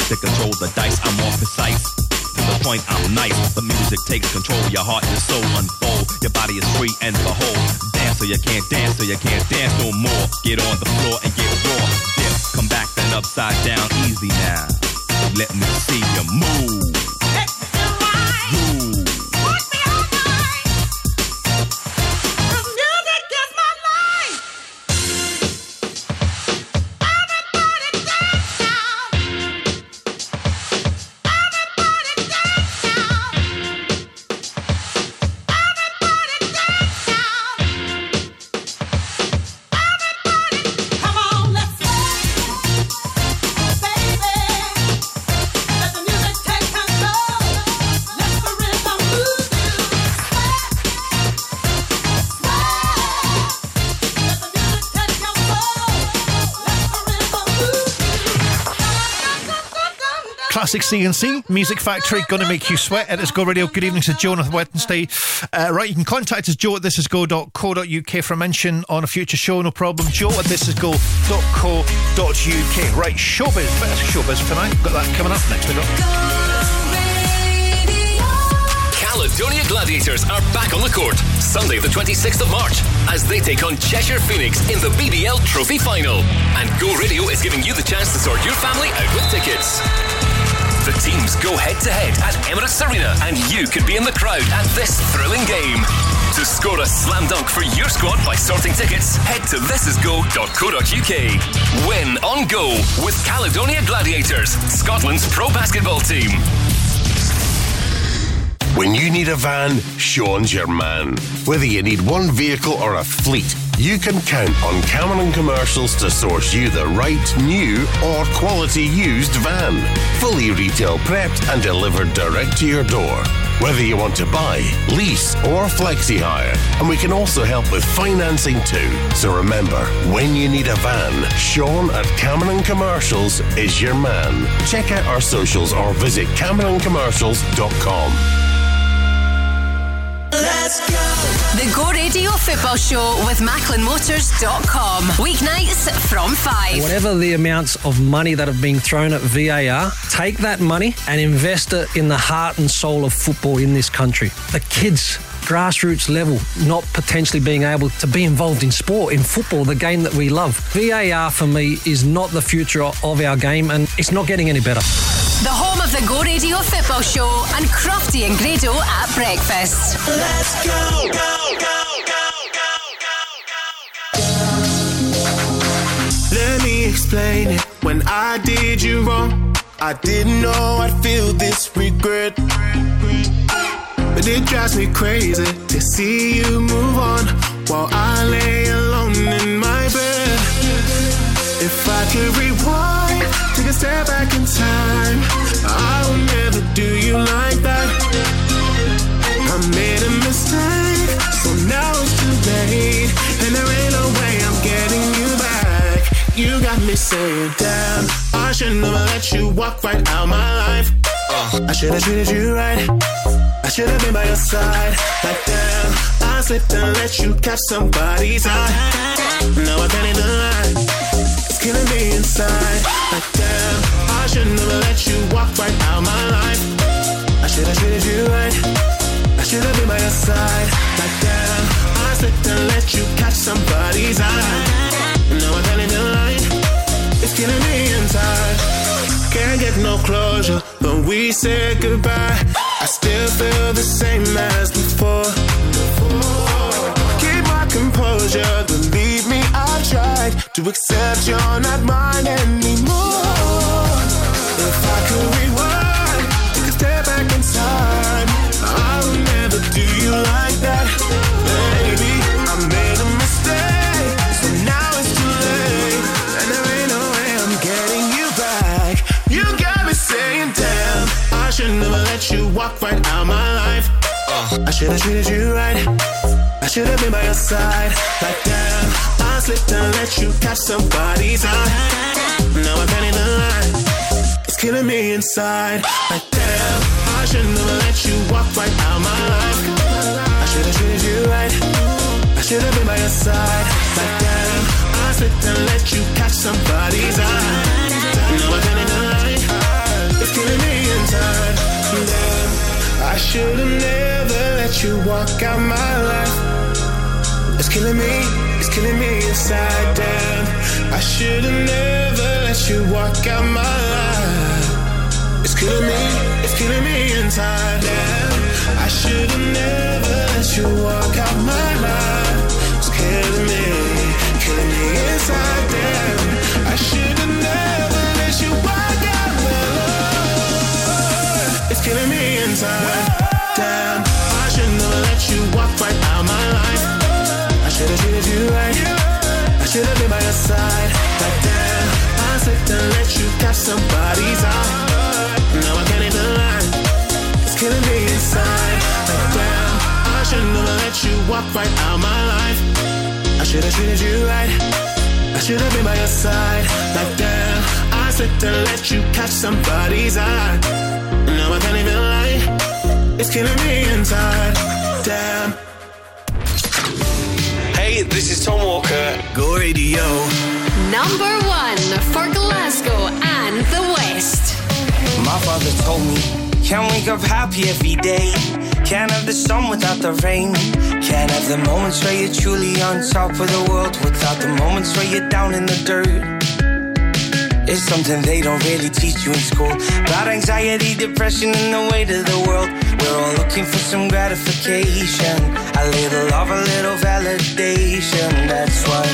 To control the dice. I'm more precise. To the point, I'm nice. The music takes control. Your heart and soul unfold. Your body is free and behold. Dance so you can't dance, so you can't dance no more. Get on the floor and get raw. Dip, come back then upside down. Easy now. Let me see you. Move. Classic C+C, Music Factory, Gonna Make You Sweat at Go Radio. Good evening to Jonathan Wednesday. Uh, right, you can contact us, joe at thisisgo.co.uk for a mention on a future show, no problem. Joe at thisisgo.co.uk. Right, showbiz, of showbiz tonight. Got that coming up next We week. Caledonia Gladiators are back on the court Sunday, the 26th of March, as they take on Cheshire Phoenix in the BBL Trophy Final. And Go Radio is giving you the chance to sort your family out with tickets. The teams go head to head at Emirates Arena, and you could be in the crowd at this thrilling game. To score a slam dunk for your squad by sorting tickets, head to thisisgo.co.uk. Win on Go with Caledonia Gladiators, Scotland's pro basketball team. When you need a van, Sean's your man. Whether you need one vehicle or a fleet, you can count on Cameron Commercials to source you the right new or quality used van. Fully retail prepped and delivered direct to your door. Whether you want to buy, lease, or flexi hire, and we can also help with financing too. So remember, when you need a van, Sean at Cameron Commercials is your man. Check out our socials or visit CameronCommercials.com. Let's go. The Go Radio Football Show with MacklinMotors.com. Weeknights from 5. Whatever the amounts of money that have been thrown at VAR, take that money and invest it in the heart and soul of football in this country. The kids, grassroots level, not potentially being able to be involved in sport, in football, the game that we love. VAR for me is not the future of our game and it's not getting any better. The home of the Go Radio Football Show and Crofty and Grado at breakfast. Let's go, go, go, Let me explain it. When I did you wrong, I didn't know I'd feel this regret. But it drives me crazy to see you move on while I lay alone in my bed. If I could rewind, step back in time, I will never do you like that. I made a mistake, so now it's too late, and there ain't no way I'm getting you back. You got me saying, damn, I should never let you walk right out my life. Uh, I should have treated you right. I should have been by your side. Like damn, I slipped and let you catch somebody's eye. Now I can't even lie. Killing me inside. Like damn, I should never let you walk right out my life. I should have treated you right. I should have been by your side. Like damn, I slipped and let you catch somebody's eye. Now I can't even lie. It's killing me inside. Can't get no closure when we said goodbye. I still feel the same as before. Keep my composure, Tried to accept you're not mine anymore. If I could rewind, take a step back in time, I would never do you like that, baby. I made a mistake, so now it's too late, and there ain't no way I'm getting you back. You got me saying, damn, I should never let you walk right out my life. Uh, I should have treated you right. I should have been by your side. Like damn, slipped and let you catch somebody's eye. Now I can't even lie. It's killing me inside. Like damn, I should never let you walk right out my life. I should have treated you right. I should have been by your side. Like damn, I slipped and let you catch somebody's eye. Now I can't deny. It's killing me inside. Damn, I should have never let you walk out my life. It's killing me, killing me inside. Damn, I should have never let you walk out my life. It's killing me, it's killing me inside. Damn, I should have never let you walk out my life. It's killing me, killing me inside. Damn, I should have never let you walk out my life. It's killing me inside. Damn, I should never let you walk right out my life. I should have treated you right. I should have been by your side. Like damn, I slipped and let you catch somebody's eye. Now I can't even lie. It's killing me inside. Like damn, I should never let you walk right out my life. I should have treated you right. I should have been by your side. Like damn, I slipped and let you catch somebody's eye. Now I can't even lie. It's killing me inside. Damn. Hey, this is Tom Walker. Go Radio. Number one for Glasgow and the West. My father told me, can't wake up happy every day. Can't have the sun without the rain. Can't have the moments where you're truly on top of the world without the moments where you're down in the dirt. It's something they don't really teach you in school. About anxiety, depression, and the weight of the world. We're all looking for some gratification. A little love, a little validation. That's why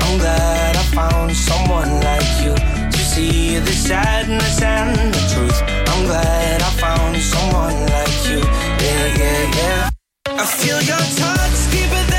I'm glad I found someone like you to see the sadness and the truth. I'm glad I found someone like you. Yeah, yeah, yeah. I feel your touch deeper than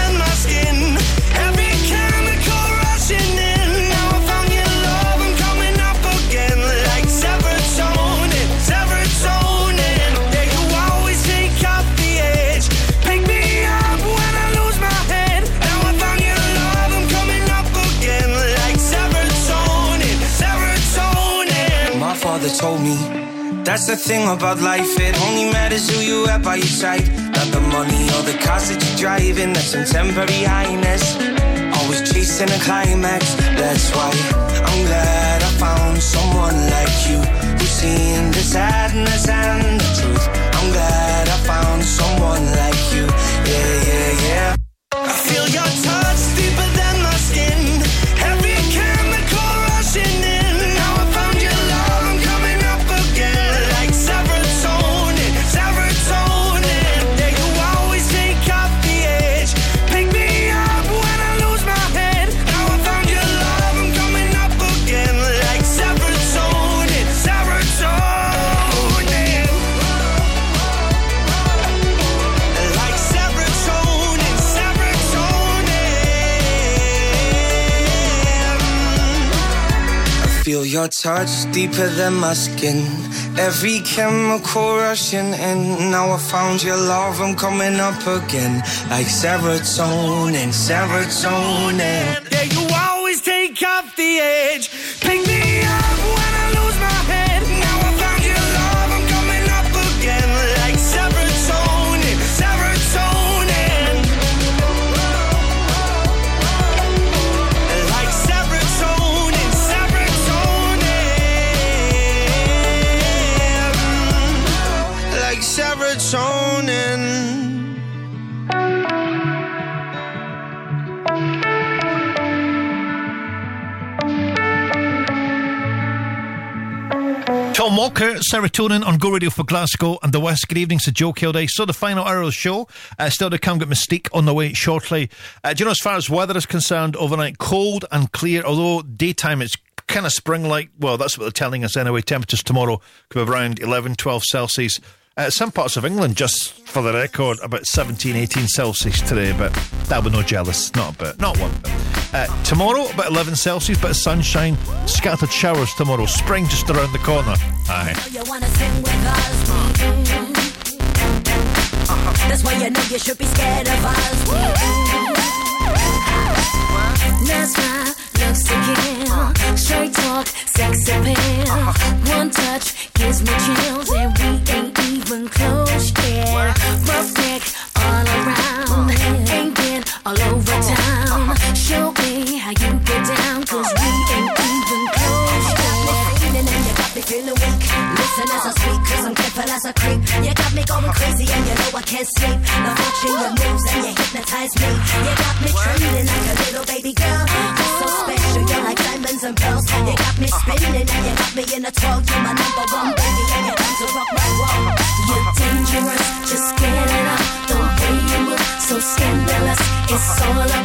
That's the thing about life, it only matters who you have by your side. Not the money or the cars that you're driving, that's some temporary highness. Always chasing a climax, that's why I'm glad I found someone like you who's seen the sadness and the truth. Your touch deeper than my skin. Every chemical rushing in. Now I found your love, I'm coming up again. Like serotonin, serotonin. Yeah, you always take off the edge. Pick me up Tom Walker, Serotonin on Go Radio for Glasgow and the West. Good evening Sir Joe Kilday. So the final hour of the show. Uh, still to come, got Mis-Teeq on the way shortly. Uh, do you know, as far as weather is concerned, overnight cold and clear, although daytime it's kind of spring like. Well, that's what they're telling us anyway. Temperatures tomorrow could be around 11, 12 Celsius. Uh, some parts of England, just for the record, about 17, 18 Celsius today, but that would no jealous. Not a bit. Not one bit. Uh, tomorrow, about 11 Celsius, bit of sunshine, scattered showers tomorrow. Spring just around the corner. Aye. You wanna sing with us? That's why you know you should be scared of us. Looks to kill. Straight talk, sex appeal. One touch gives me chills, and we ain't a creep. You got me going crazy and you know I can't sleep. The watching your moves and you hypnotize me. You got me trembling like a little baby girl. You're so special, you're like diamonds and pearls. You got me spinning and you got me in a twirl. You're my number one baby and you're going to rock my world. You're dangerous, just get it up. The way you move, so scandalous. It's all about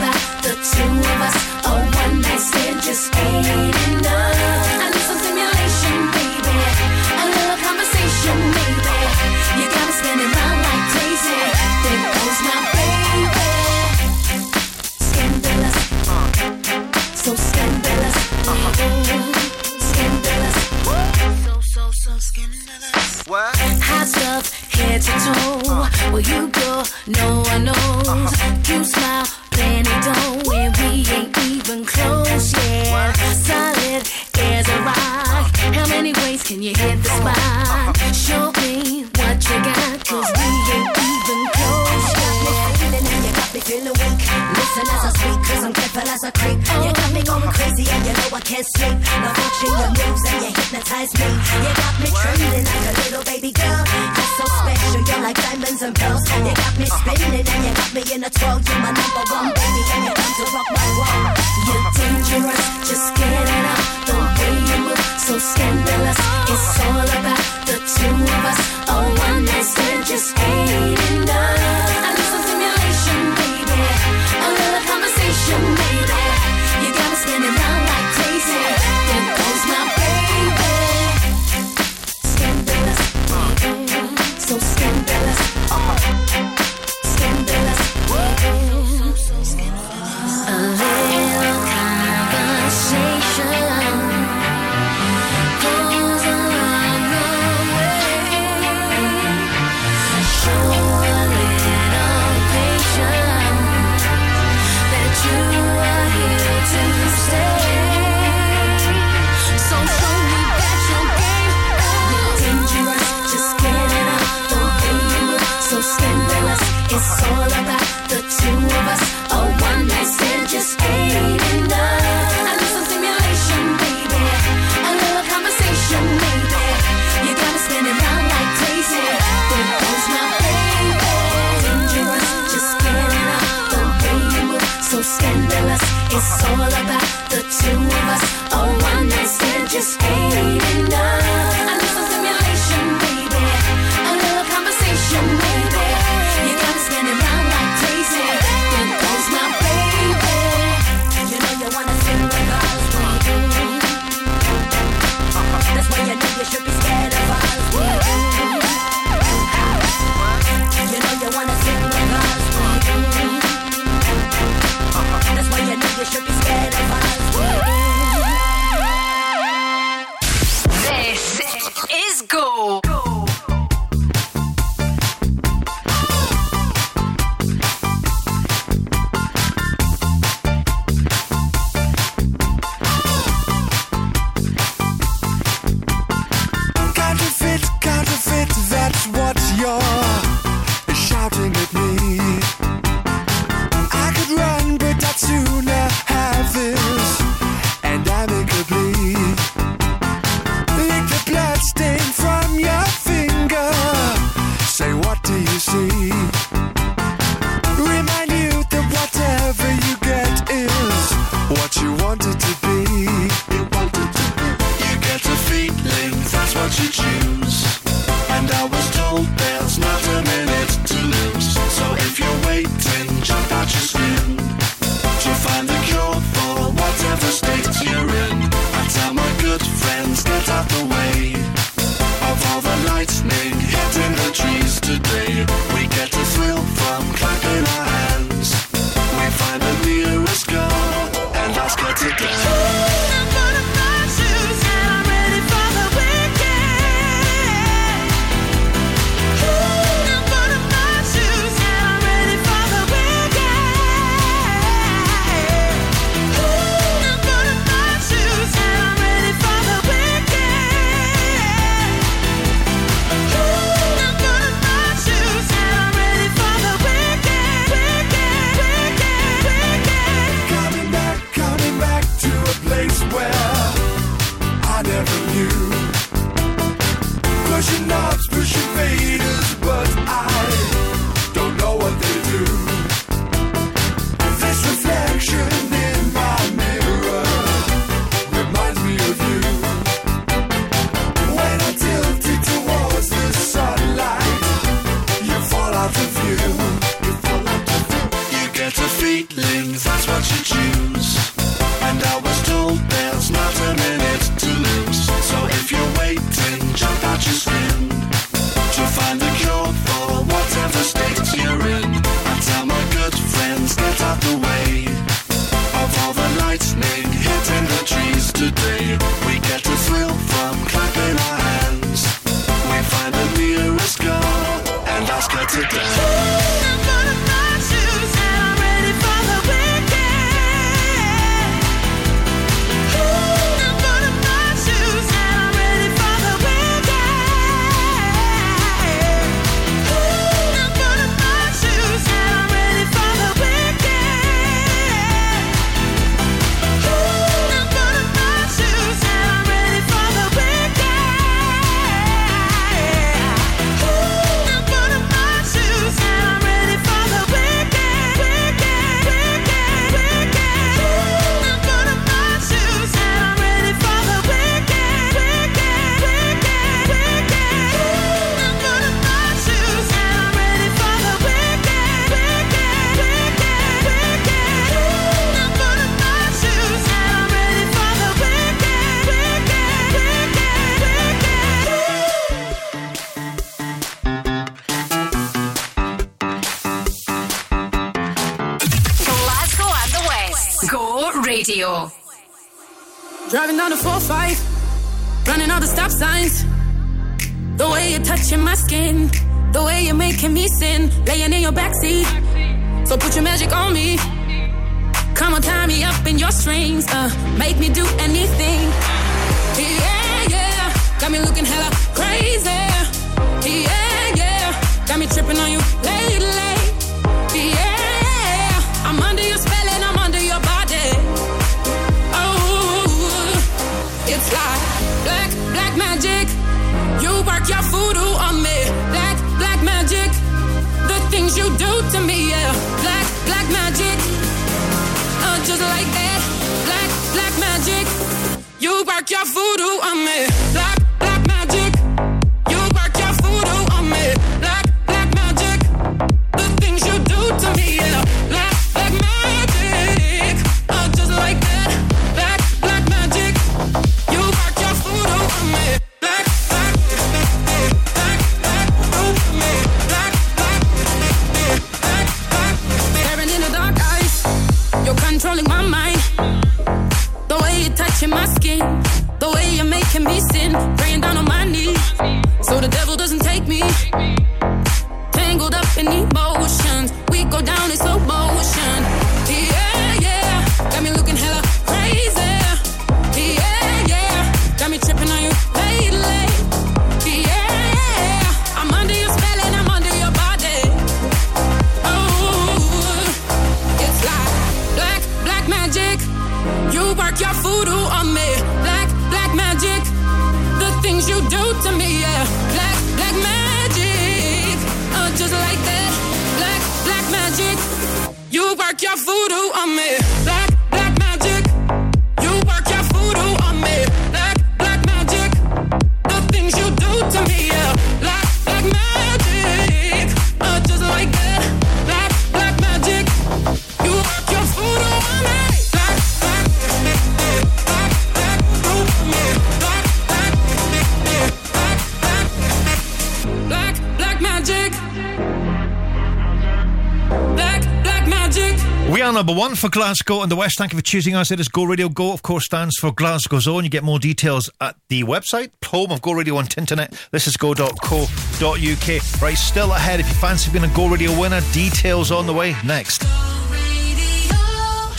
for Glasgow and the West. Thank you for choosing us. It is Go Radio. Go, of course, stands for Glasgow Zone. You get more details at the website, home of Go Radio on Tinternet. This is go.co.uk. Right, still ahead. If you fancy being a Go Radio winner, details on the way next.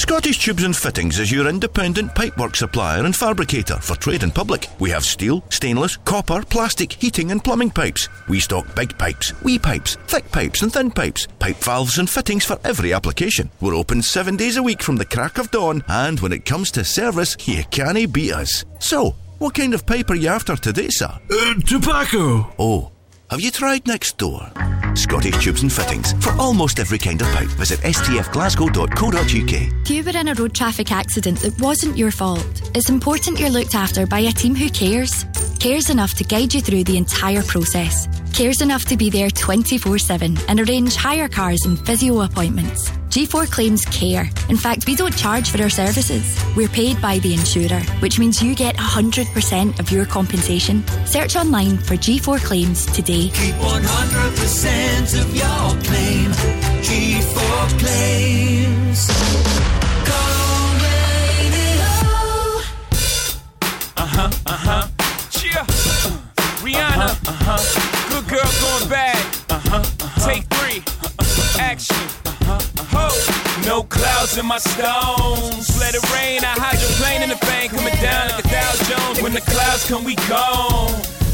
Scottish Tubes and Fittings is your independent pipework supplier and fabricator for trade and public. We have steel, stainless, copper, plastic, heating and plumbing pipes. We stock big pipes, wee pipes, thick pipes and thin pipes, pipe valves and fittings for every application. We're open seven days a week from the crack of dawn and when it comes to service, you can't beat us. So, what kind of pipe are you after today, sir? Uh, tobacco. Oh, have you tried next door? Scottish Tubes and Fittings. For almost every kind of pipe, visit stfglasgow.co.uk. If you were in a road traffic accident that wasn't your fault, it's important you're looked after by a team who cares. Cares enough to guide you through the entire process. Cares enough to be there 24 7 and arrange hire cars and physio appointments. G4 Claims care. In fact, we don't charge for our services. We're paid by the insurer, which means you get 100% of your compensation. Search online for G4 Claims today. Keep 100% of your claim. G4 claims. Go radio. Uh huh, uh huh. Uh huh. Good girl going bad. Uh huh. Take three. uh-huh. Action. Uh huh. Ho. No clouds in my stones. Let it rain. I hydroplane in the bank. Coming down like a Dow Jones. When the clouds come, we gone.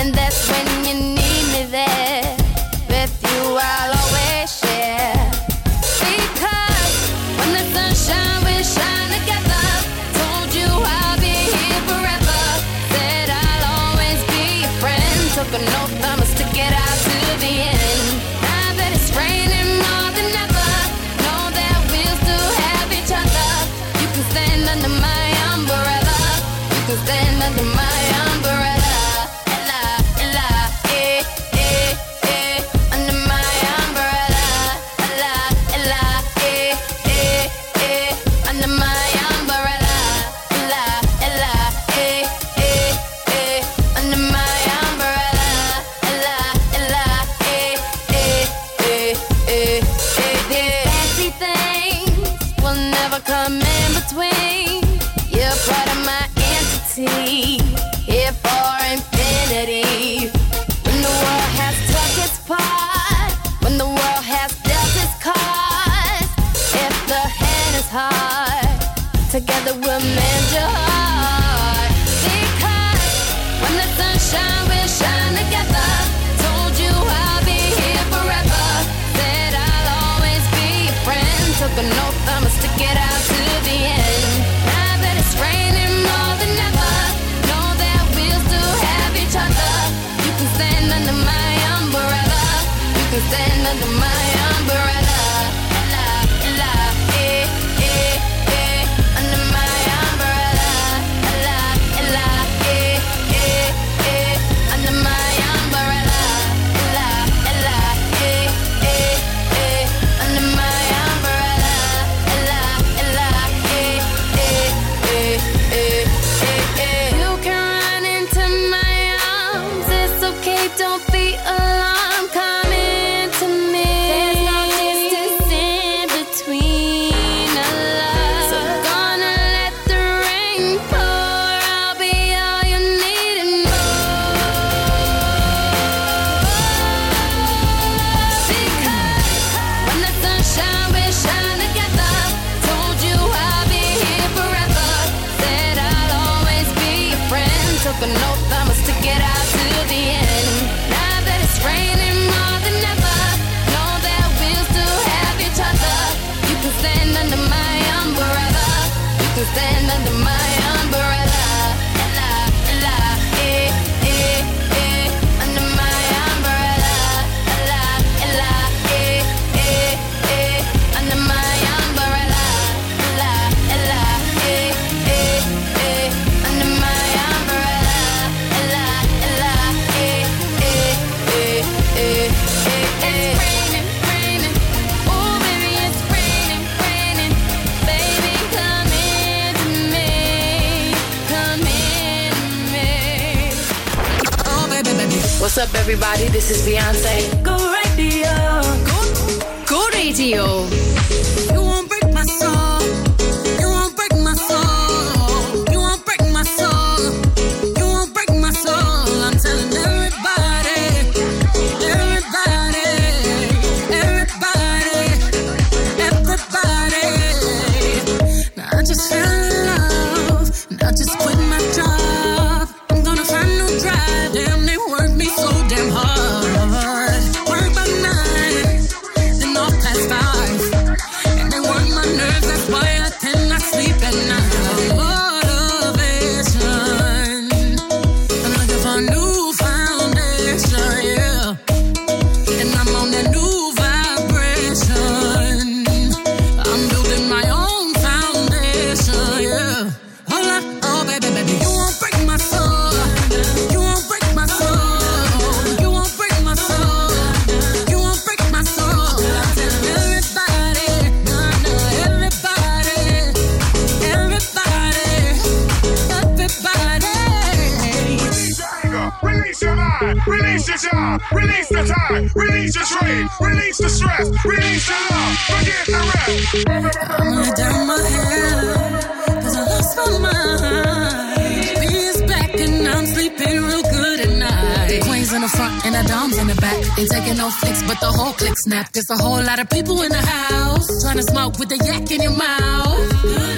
And that's when you need me there. With you, I'll always share. Because when the shine up, everybody? This is Beyonce. Go radio. Go, go radio. Release the strain, release the stress, release the love, forget the rest. I'm gonna down my head, cause I lost my mind. B back and I'm sleeping real good at night. The queens in the front and the doms in the back. Ain't taking no flicks, but the whole click snap. There's a whole lot of people in the house. Trying to smoke with the yak in your mouth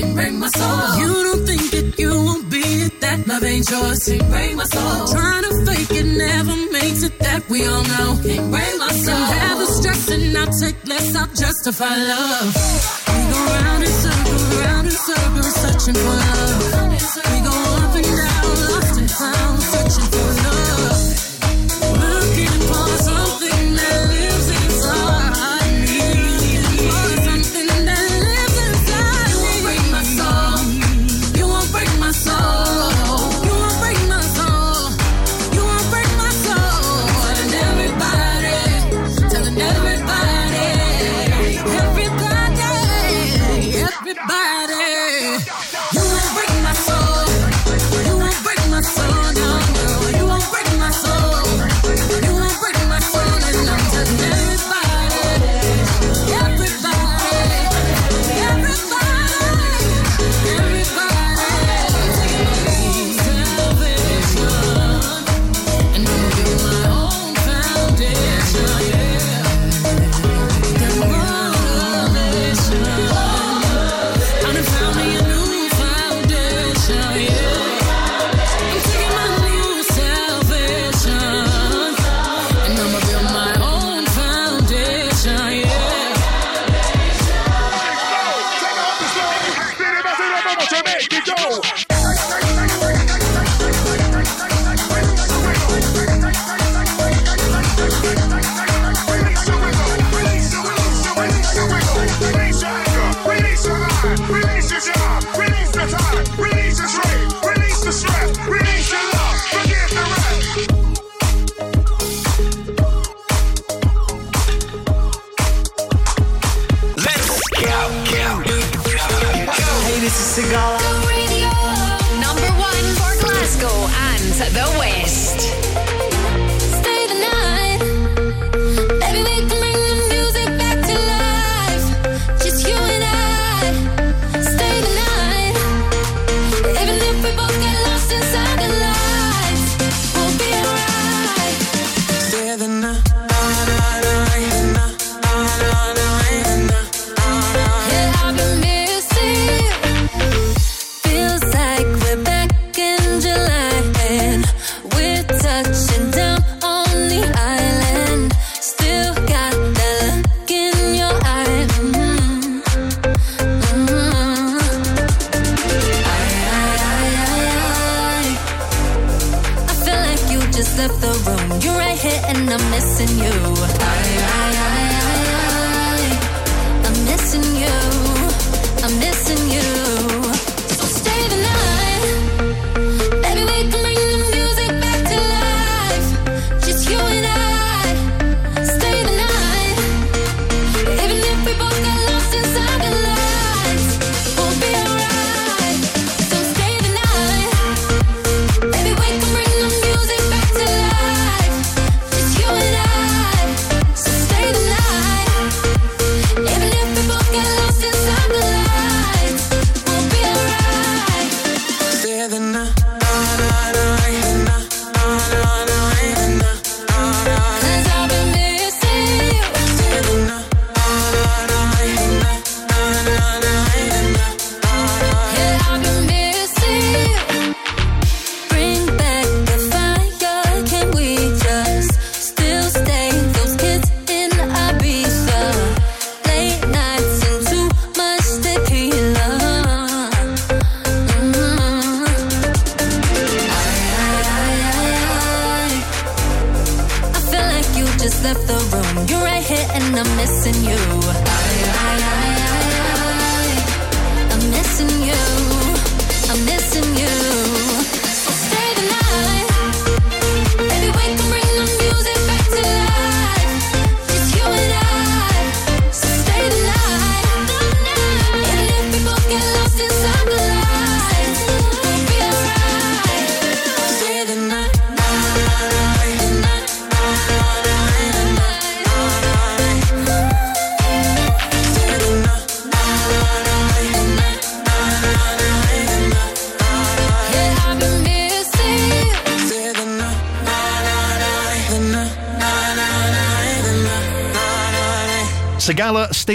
it break my soul. You don't think that you won't be it, that love ain't yours. Can't break my soul. Trying to fake it never makes it, that we all know. Can't break my soul. Can have the stress and I'll take less, I'll justify love. We go round and circle round and circle searching for love.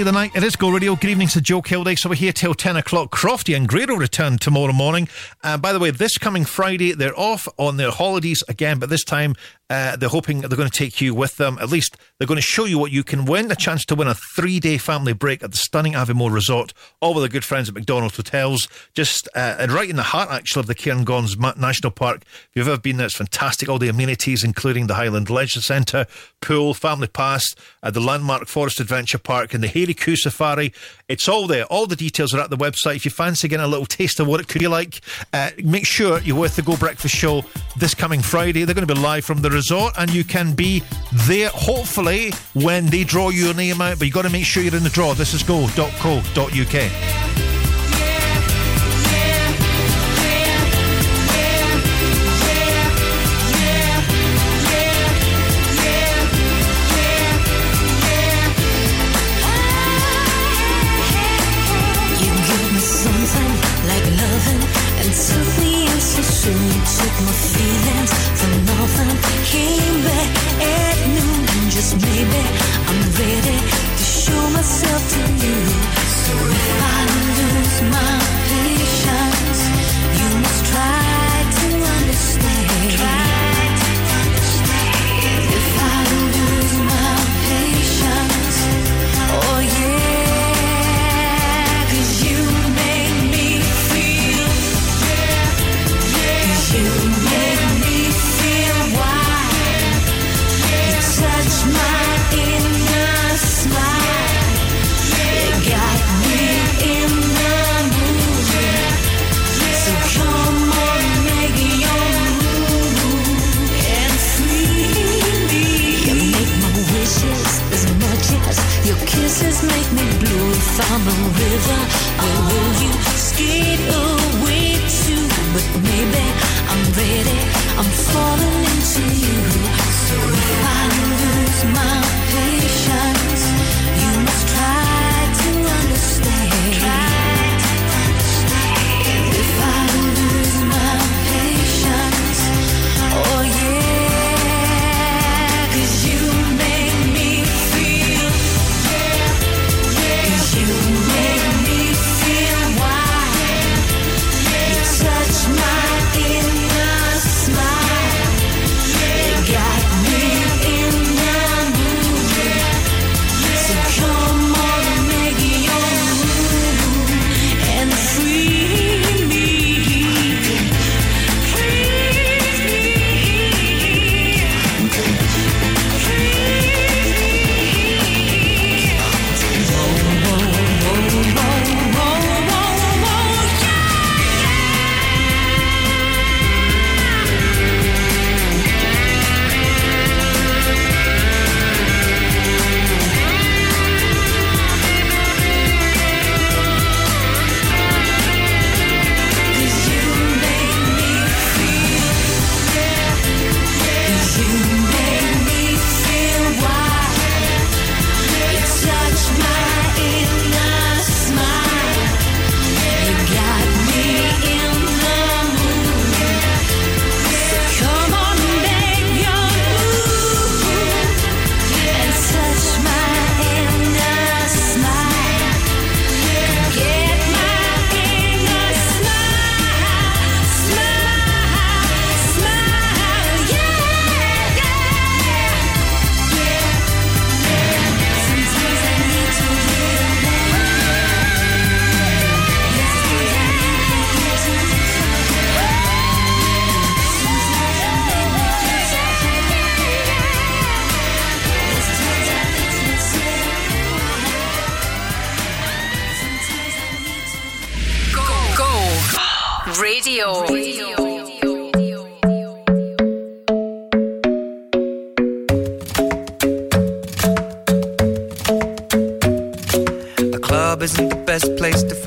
The night. It is Go Radio. Good evening to Joe Kilday. So we're here till 10 o'clock. Crofty and Grado return tomorrow morning. And by the way, this coming Friday, they're off on their holidays again, but this time uh, they're hoping they're going to take you with them. At least they're going to show you what you can win a chance to win a three day family break at the stunning Aviemore Resort, all with our good friends at McDonald's Hotels, just uh, and right in the heart, actually, of the Cairngorms National Park. If you've ever been there, it's fantastic. All the amenities, including the Highland Leisure Centre, pool, family pass, uh, the landmark Forest Adventure Park, and the Hairy Coo Safari. It's all there. All the details are at the website. If you fancy getting a little taste of what it could be like, uh, make sure you're with the Go Breakfast Show this coming Friday. They're going to be live from the resort, and you can be there hopefully when they draw your name out. But you've got to make sure you're in the draw. This is go.co.uk. You took my feelings for nothing, came back at noon, and just maybe I'm ready to show myself to you. So if I lose my kisses make me blue. If I'm a river, where will you skate away to? But maybe I'm ready, I'm falling into you. So if I lose my patience,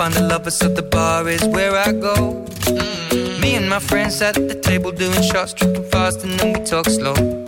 find a lover, so the bar is where I go. Me and my friends at the table doing shots, tripping fast, and then we talk slow.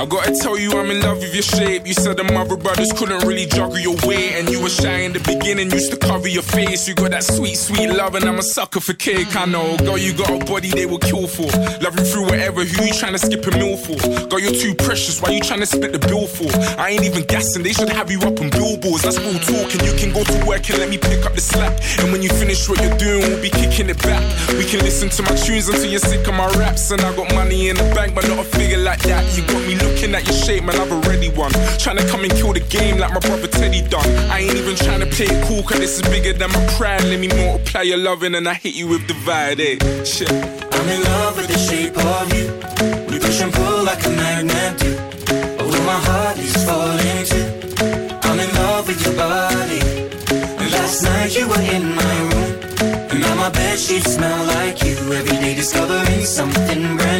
I gotta tell you, I'm in love with your shape. You said the mother brothers couldn't really juggle your weight, and you were shy in the beginning, used to cover your face. You got that sweet, sweet love, and I'm a sucker for cake. I know, girl, you got a body they will kill for. Love you through whatever. Who you trying to skip a meal for? Girl, you're too precious. Why you trying to split the bill for? I ain't even guessing. They should have you up on billboards. That's real talk, and you can go to work and let me pick up the slack. And when you finish what you're doing, we'll be kicking it back. We can listen to my tunes until you're sick of my raps, and I got money in the bank, but not a figure like that. You got me looking at your shape, man. I've already won. Trying to come and kill the game like my brother Teddy done. I ain't even trying to play it cool, cause this is bigger than my pride. Let me multiply your loving, and I hit you with divide, eh? Shit. I'm in love with the shape of you. We push and pull like a magnet do. Although my heart is falling too. I'm in love with your body. And last night you were in my room. And now my bed sheets smell like you. Every day discovering something brand new.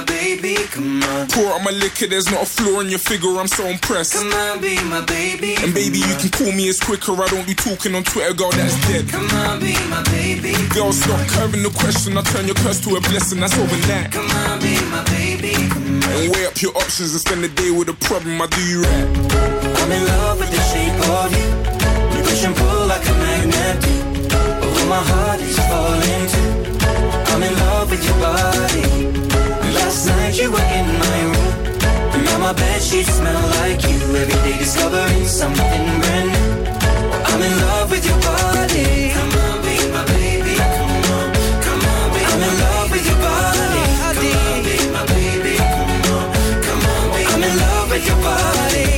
My baby, come on. Pour out my liquor, there's not a flaw in your figure, I'm so impressed. Come on, be my baby. And baby, you can call me as quicker, I don't be talking on Twitter, girl, that's dead. Come on, be my baby. Girl, stop curving the question, I turn your curse to a blessing, that's over that. Come on, be my baby. come And weigh up your options and spend the day with a problem, I do you right. I'm in love with the shape of you. You push and pull like a magnet do. Oh, my heart is falling too. I'm in love with your body. Last night you were in my room. Now my bed sheets smell like you. Every day discovering something brand new. I'm in love with your body. Come on, be my baby. Come on, come on, be I'm in love with your body. Come on, be my baby. Come on, come on, be I'm in love with your body.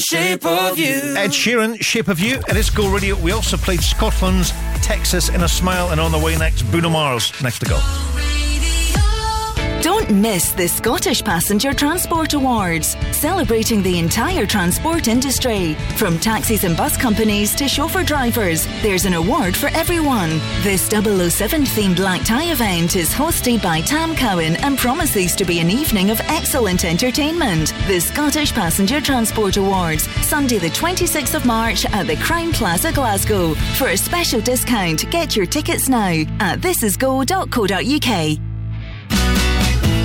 Shape of you. Ed Sheeran, Shape of You. And It is Go Radio. We also played Scotland's Texas Inner Smile, and on the way next, Bruno Mars. Next to go. Don't miss the Scottish Passenger Transport Awards, celebrating the entire transport industry. From taxis and bus companies to chauffeur drivers, there's an award for everyone. This 007 themed black tie event is hosted by Tam Cowan and promises to be an evening of excellent entertainment. The Scottish Passenger Transport Awards, Sunday, the 26th of March at the Crowne Plaza, Glasgow. For a special discount, get your tickets now at thisisgo.co.uk.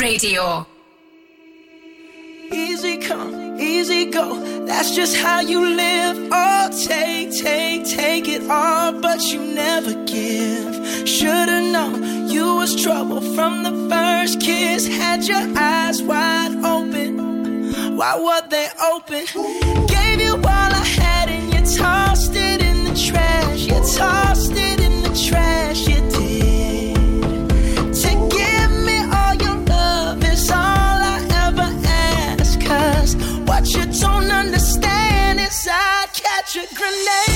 Radio. Easy come, easy go. That's just how you live. Oh, take, take, take it all, but you never give. Should've known you was trouble from the first kiss. Had your eyes wide open. Why were they open? Gave you all I had and you tossed it in the trash. You tossed it in the trash. A grenade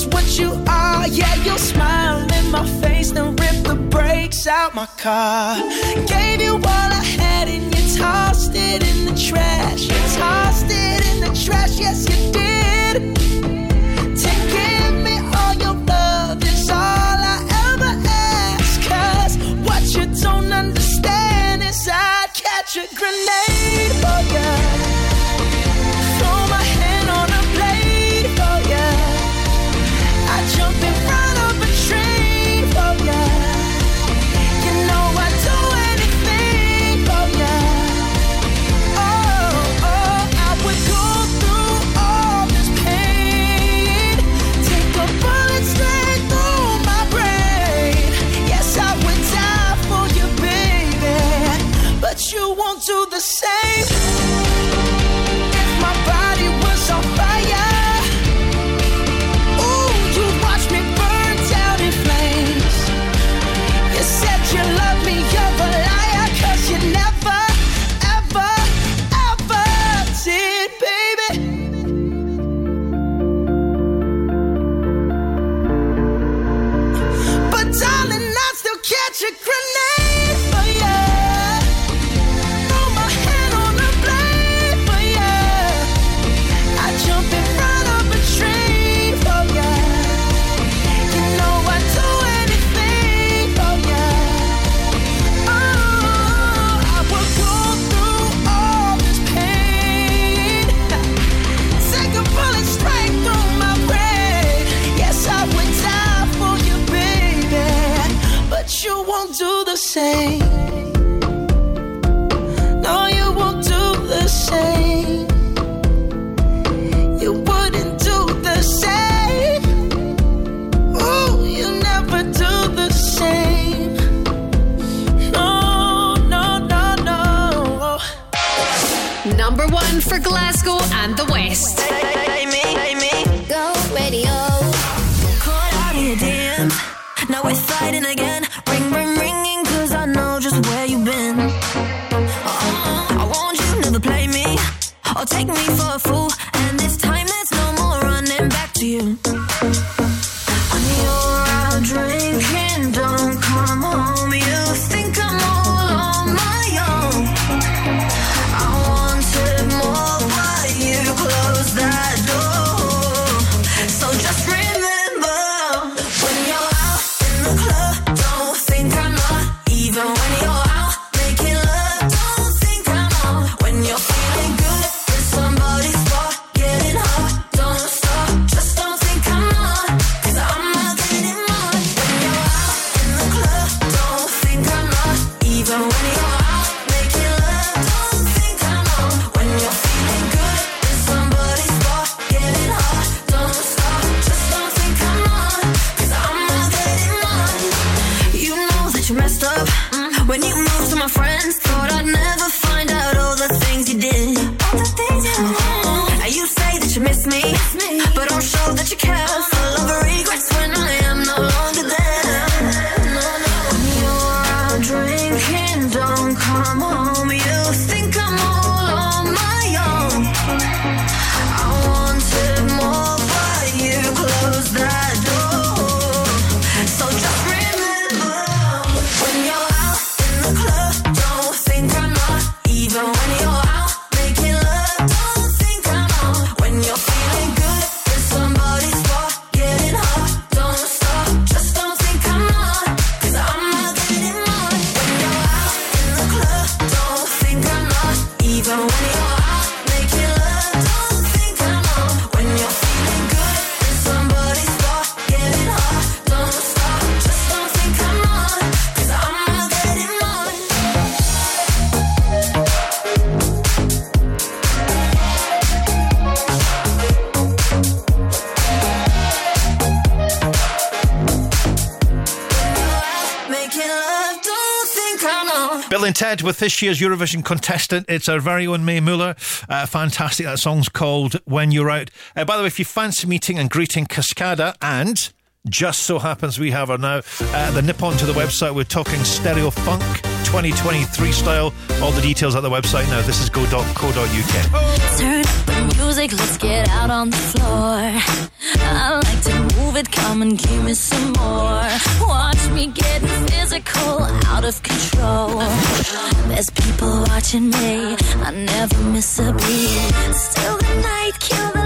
just what you are. Yeah, you'll smile in my face, then rip the brakes out my car. Gave you all I had and you tossed it in the trash. You tossed it in the trash, yes, you did. To give me all your love is all I ever ask. Cause what you don't understand is I'd catch a grenade With this year's Eurovision contestant, it's our very own Mae Muller. Uh, fantastic. That song's called When You're Out. Uh, by the way, if you fancy meeting and greeting Cascada and just so happens we have her now. Uh, the nip onto the website. We're talking stereo funk 2023 style. All the details at the website now. This is go.co.uk. Turn up the music, let's get out on the floor. I like to move it, come and give me some more me getting physical, out of control. There's people watching me, I never miss a beat. Still the night, kill the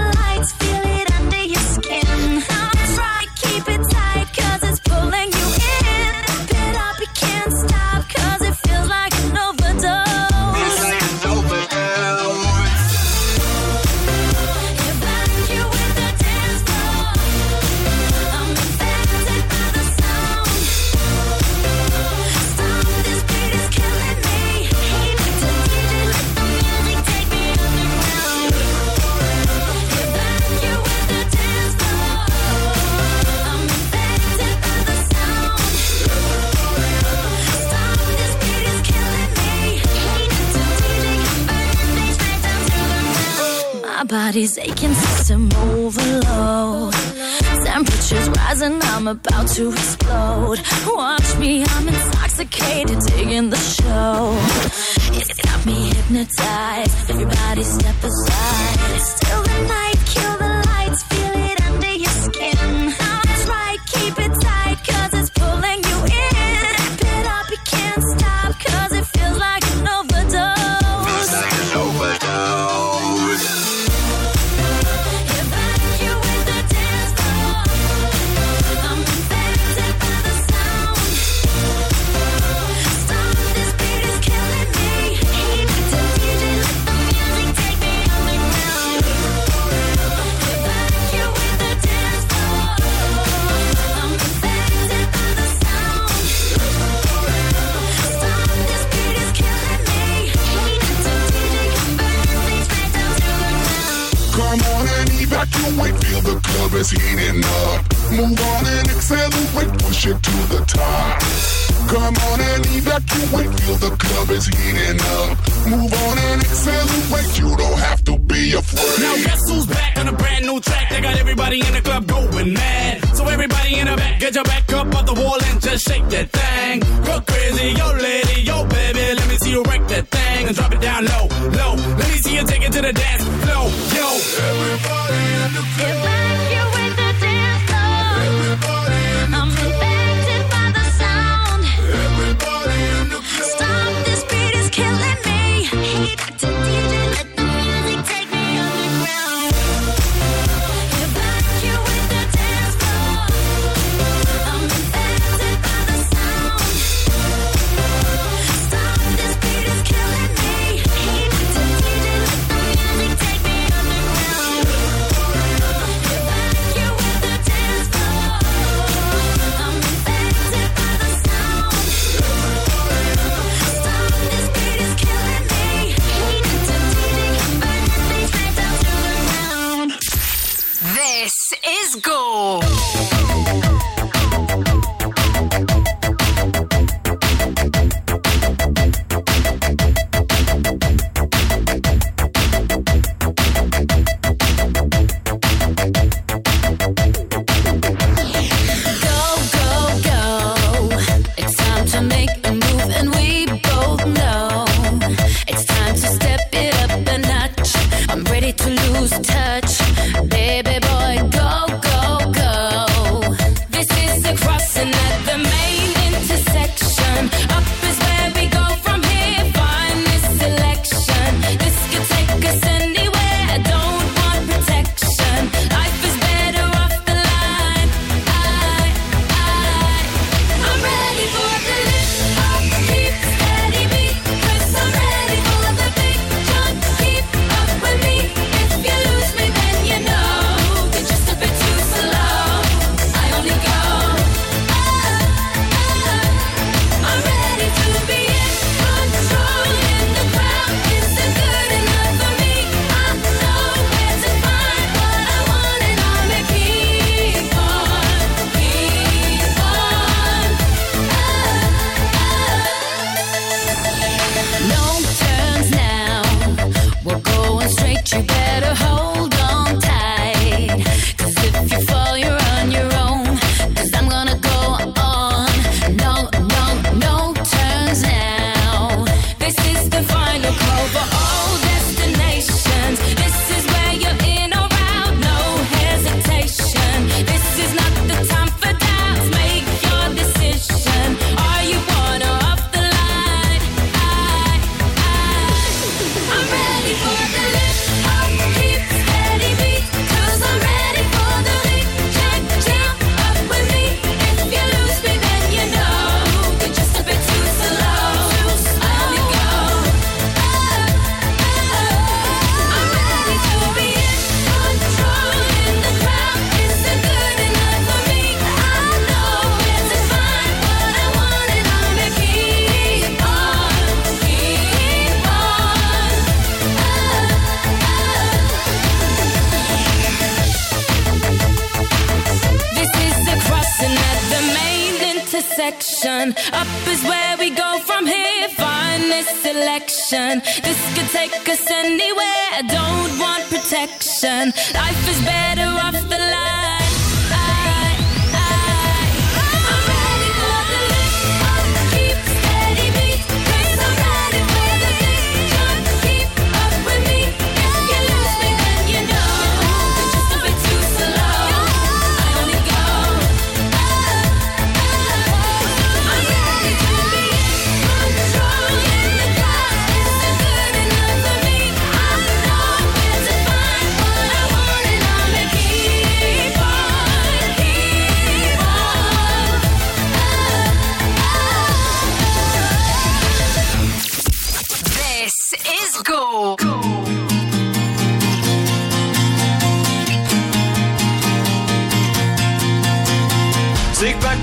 I'm about to explode. Watch me, I'm intoxicated, digging the show. It's got me hypnotized. Everybody step aside. It's still the night.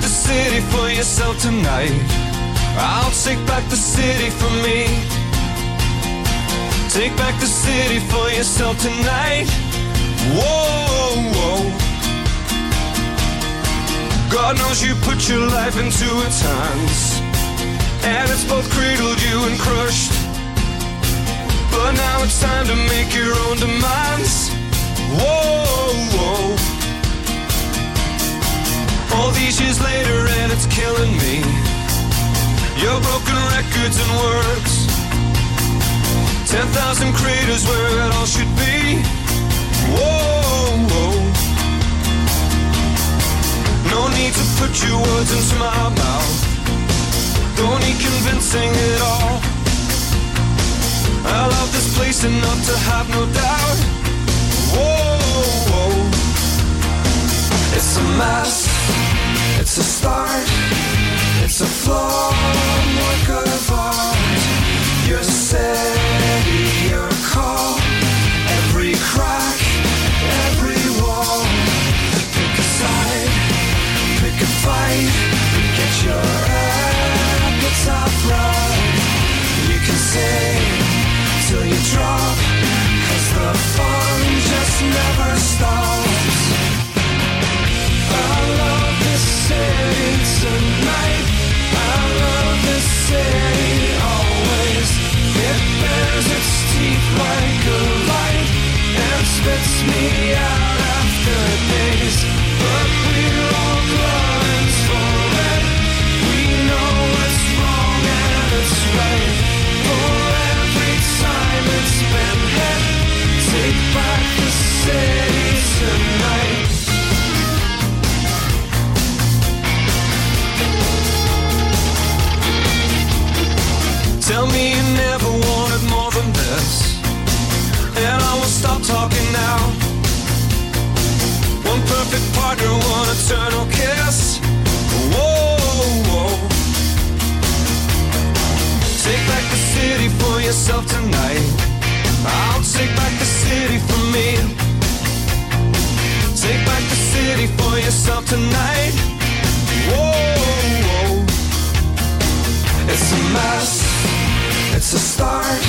The city for yourself tonight. I'll take back the city for me. Take back the city for yourself tonight. Whoa, whoa. God knows you put your life into its hands. And it's both cradled you and crushed. But now it's time to make your own demands. Whoa, whoa. All these years later, and it's killing me. Your broken records and words. 10,000 craters where it all should be. Whoa, whoa. No need to put your words into my mouth. Don't need convincing at all. I love this place enough to have no doubt. Whoa, whoa. It's a mess. It's a start. It's a flawed work of art. Your city, your call. Every crack, every wall. Pick a side, pick a fight. Get your appetite right. You can sing till you drop. Cause the fun just never stops. Spits me out after days. Yourself tonight. Whoa, whoa. It's a mess. It's a start,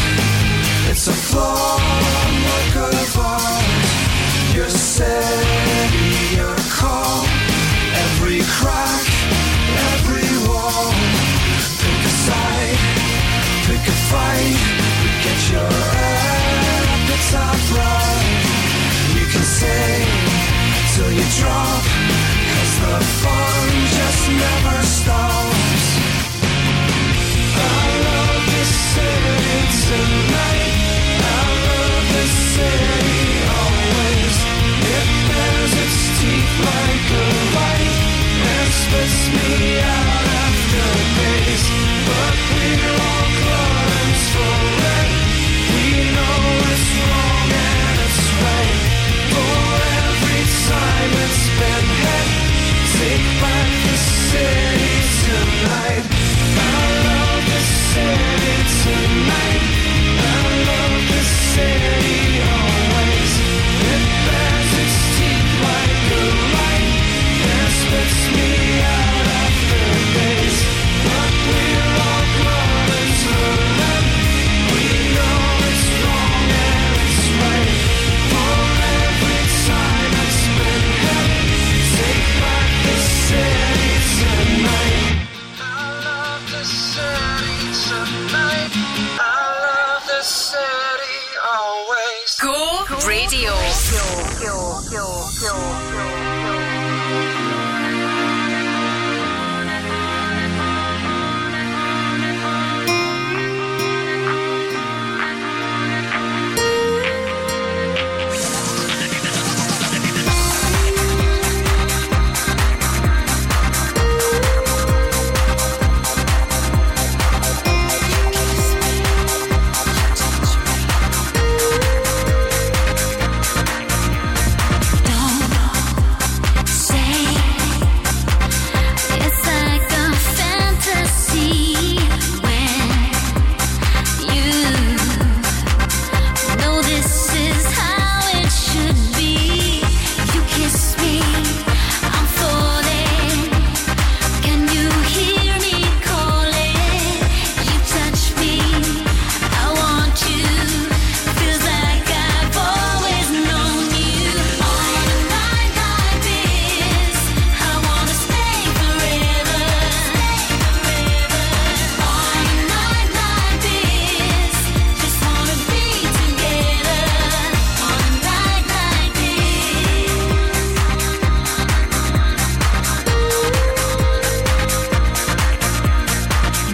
it's a flawed work of art. Your city, your call, every crack, every wall. Pick a side, pick a fight, get your appetite right. You can say till you drop, tonight.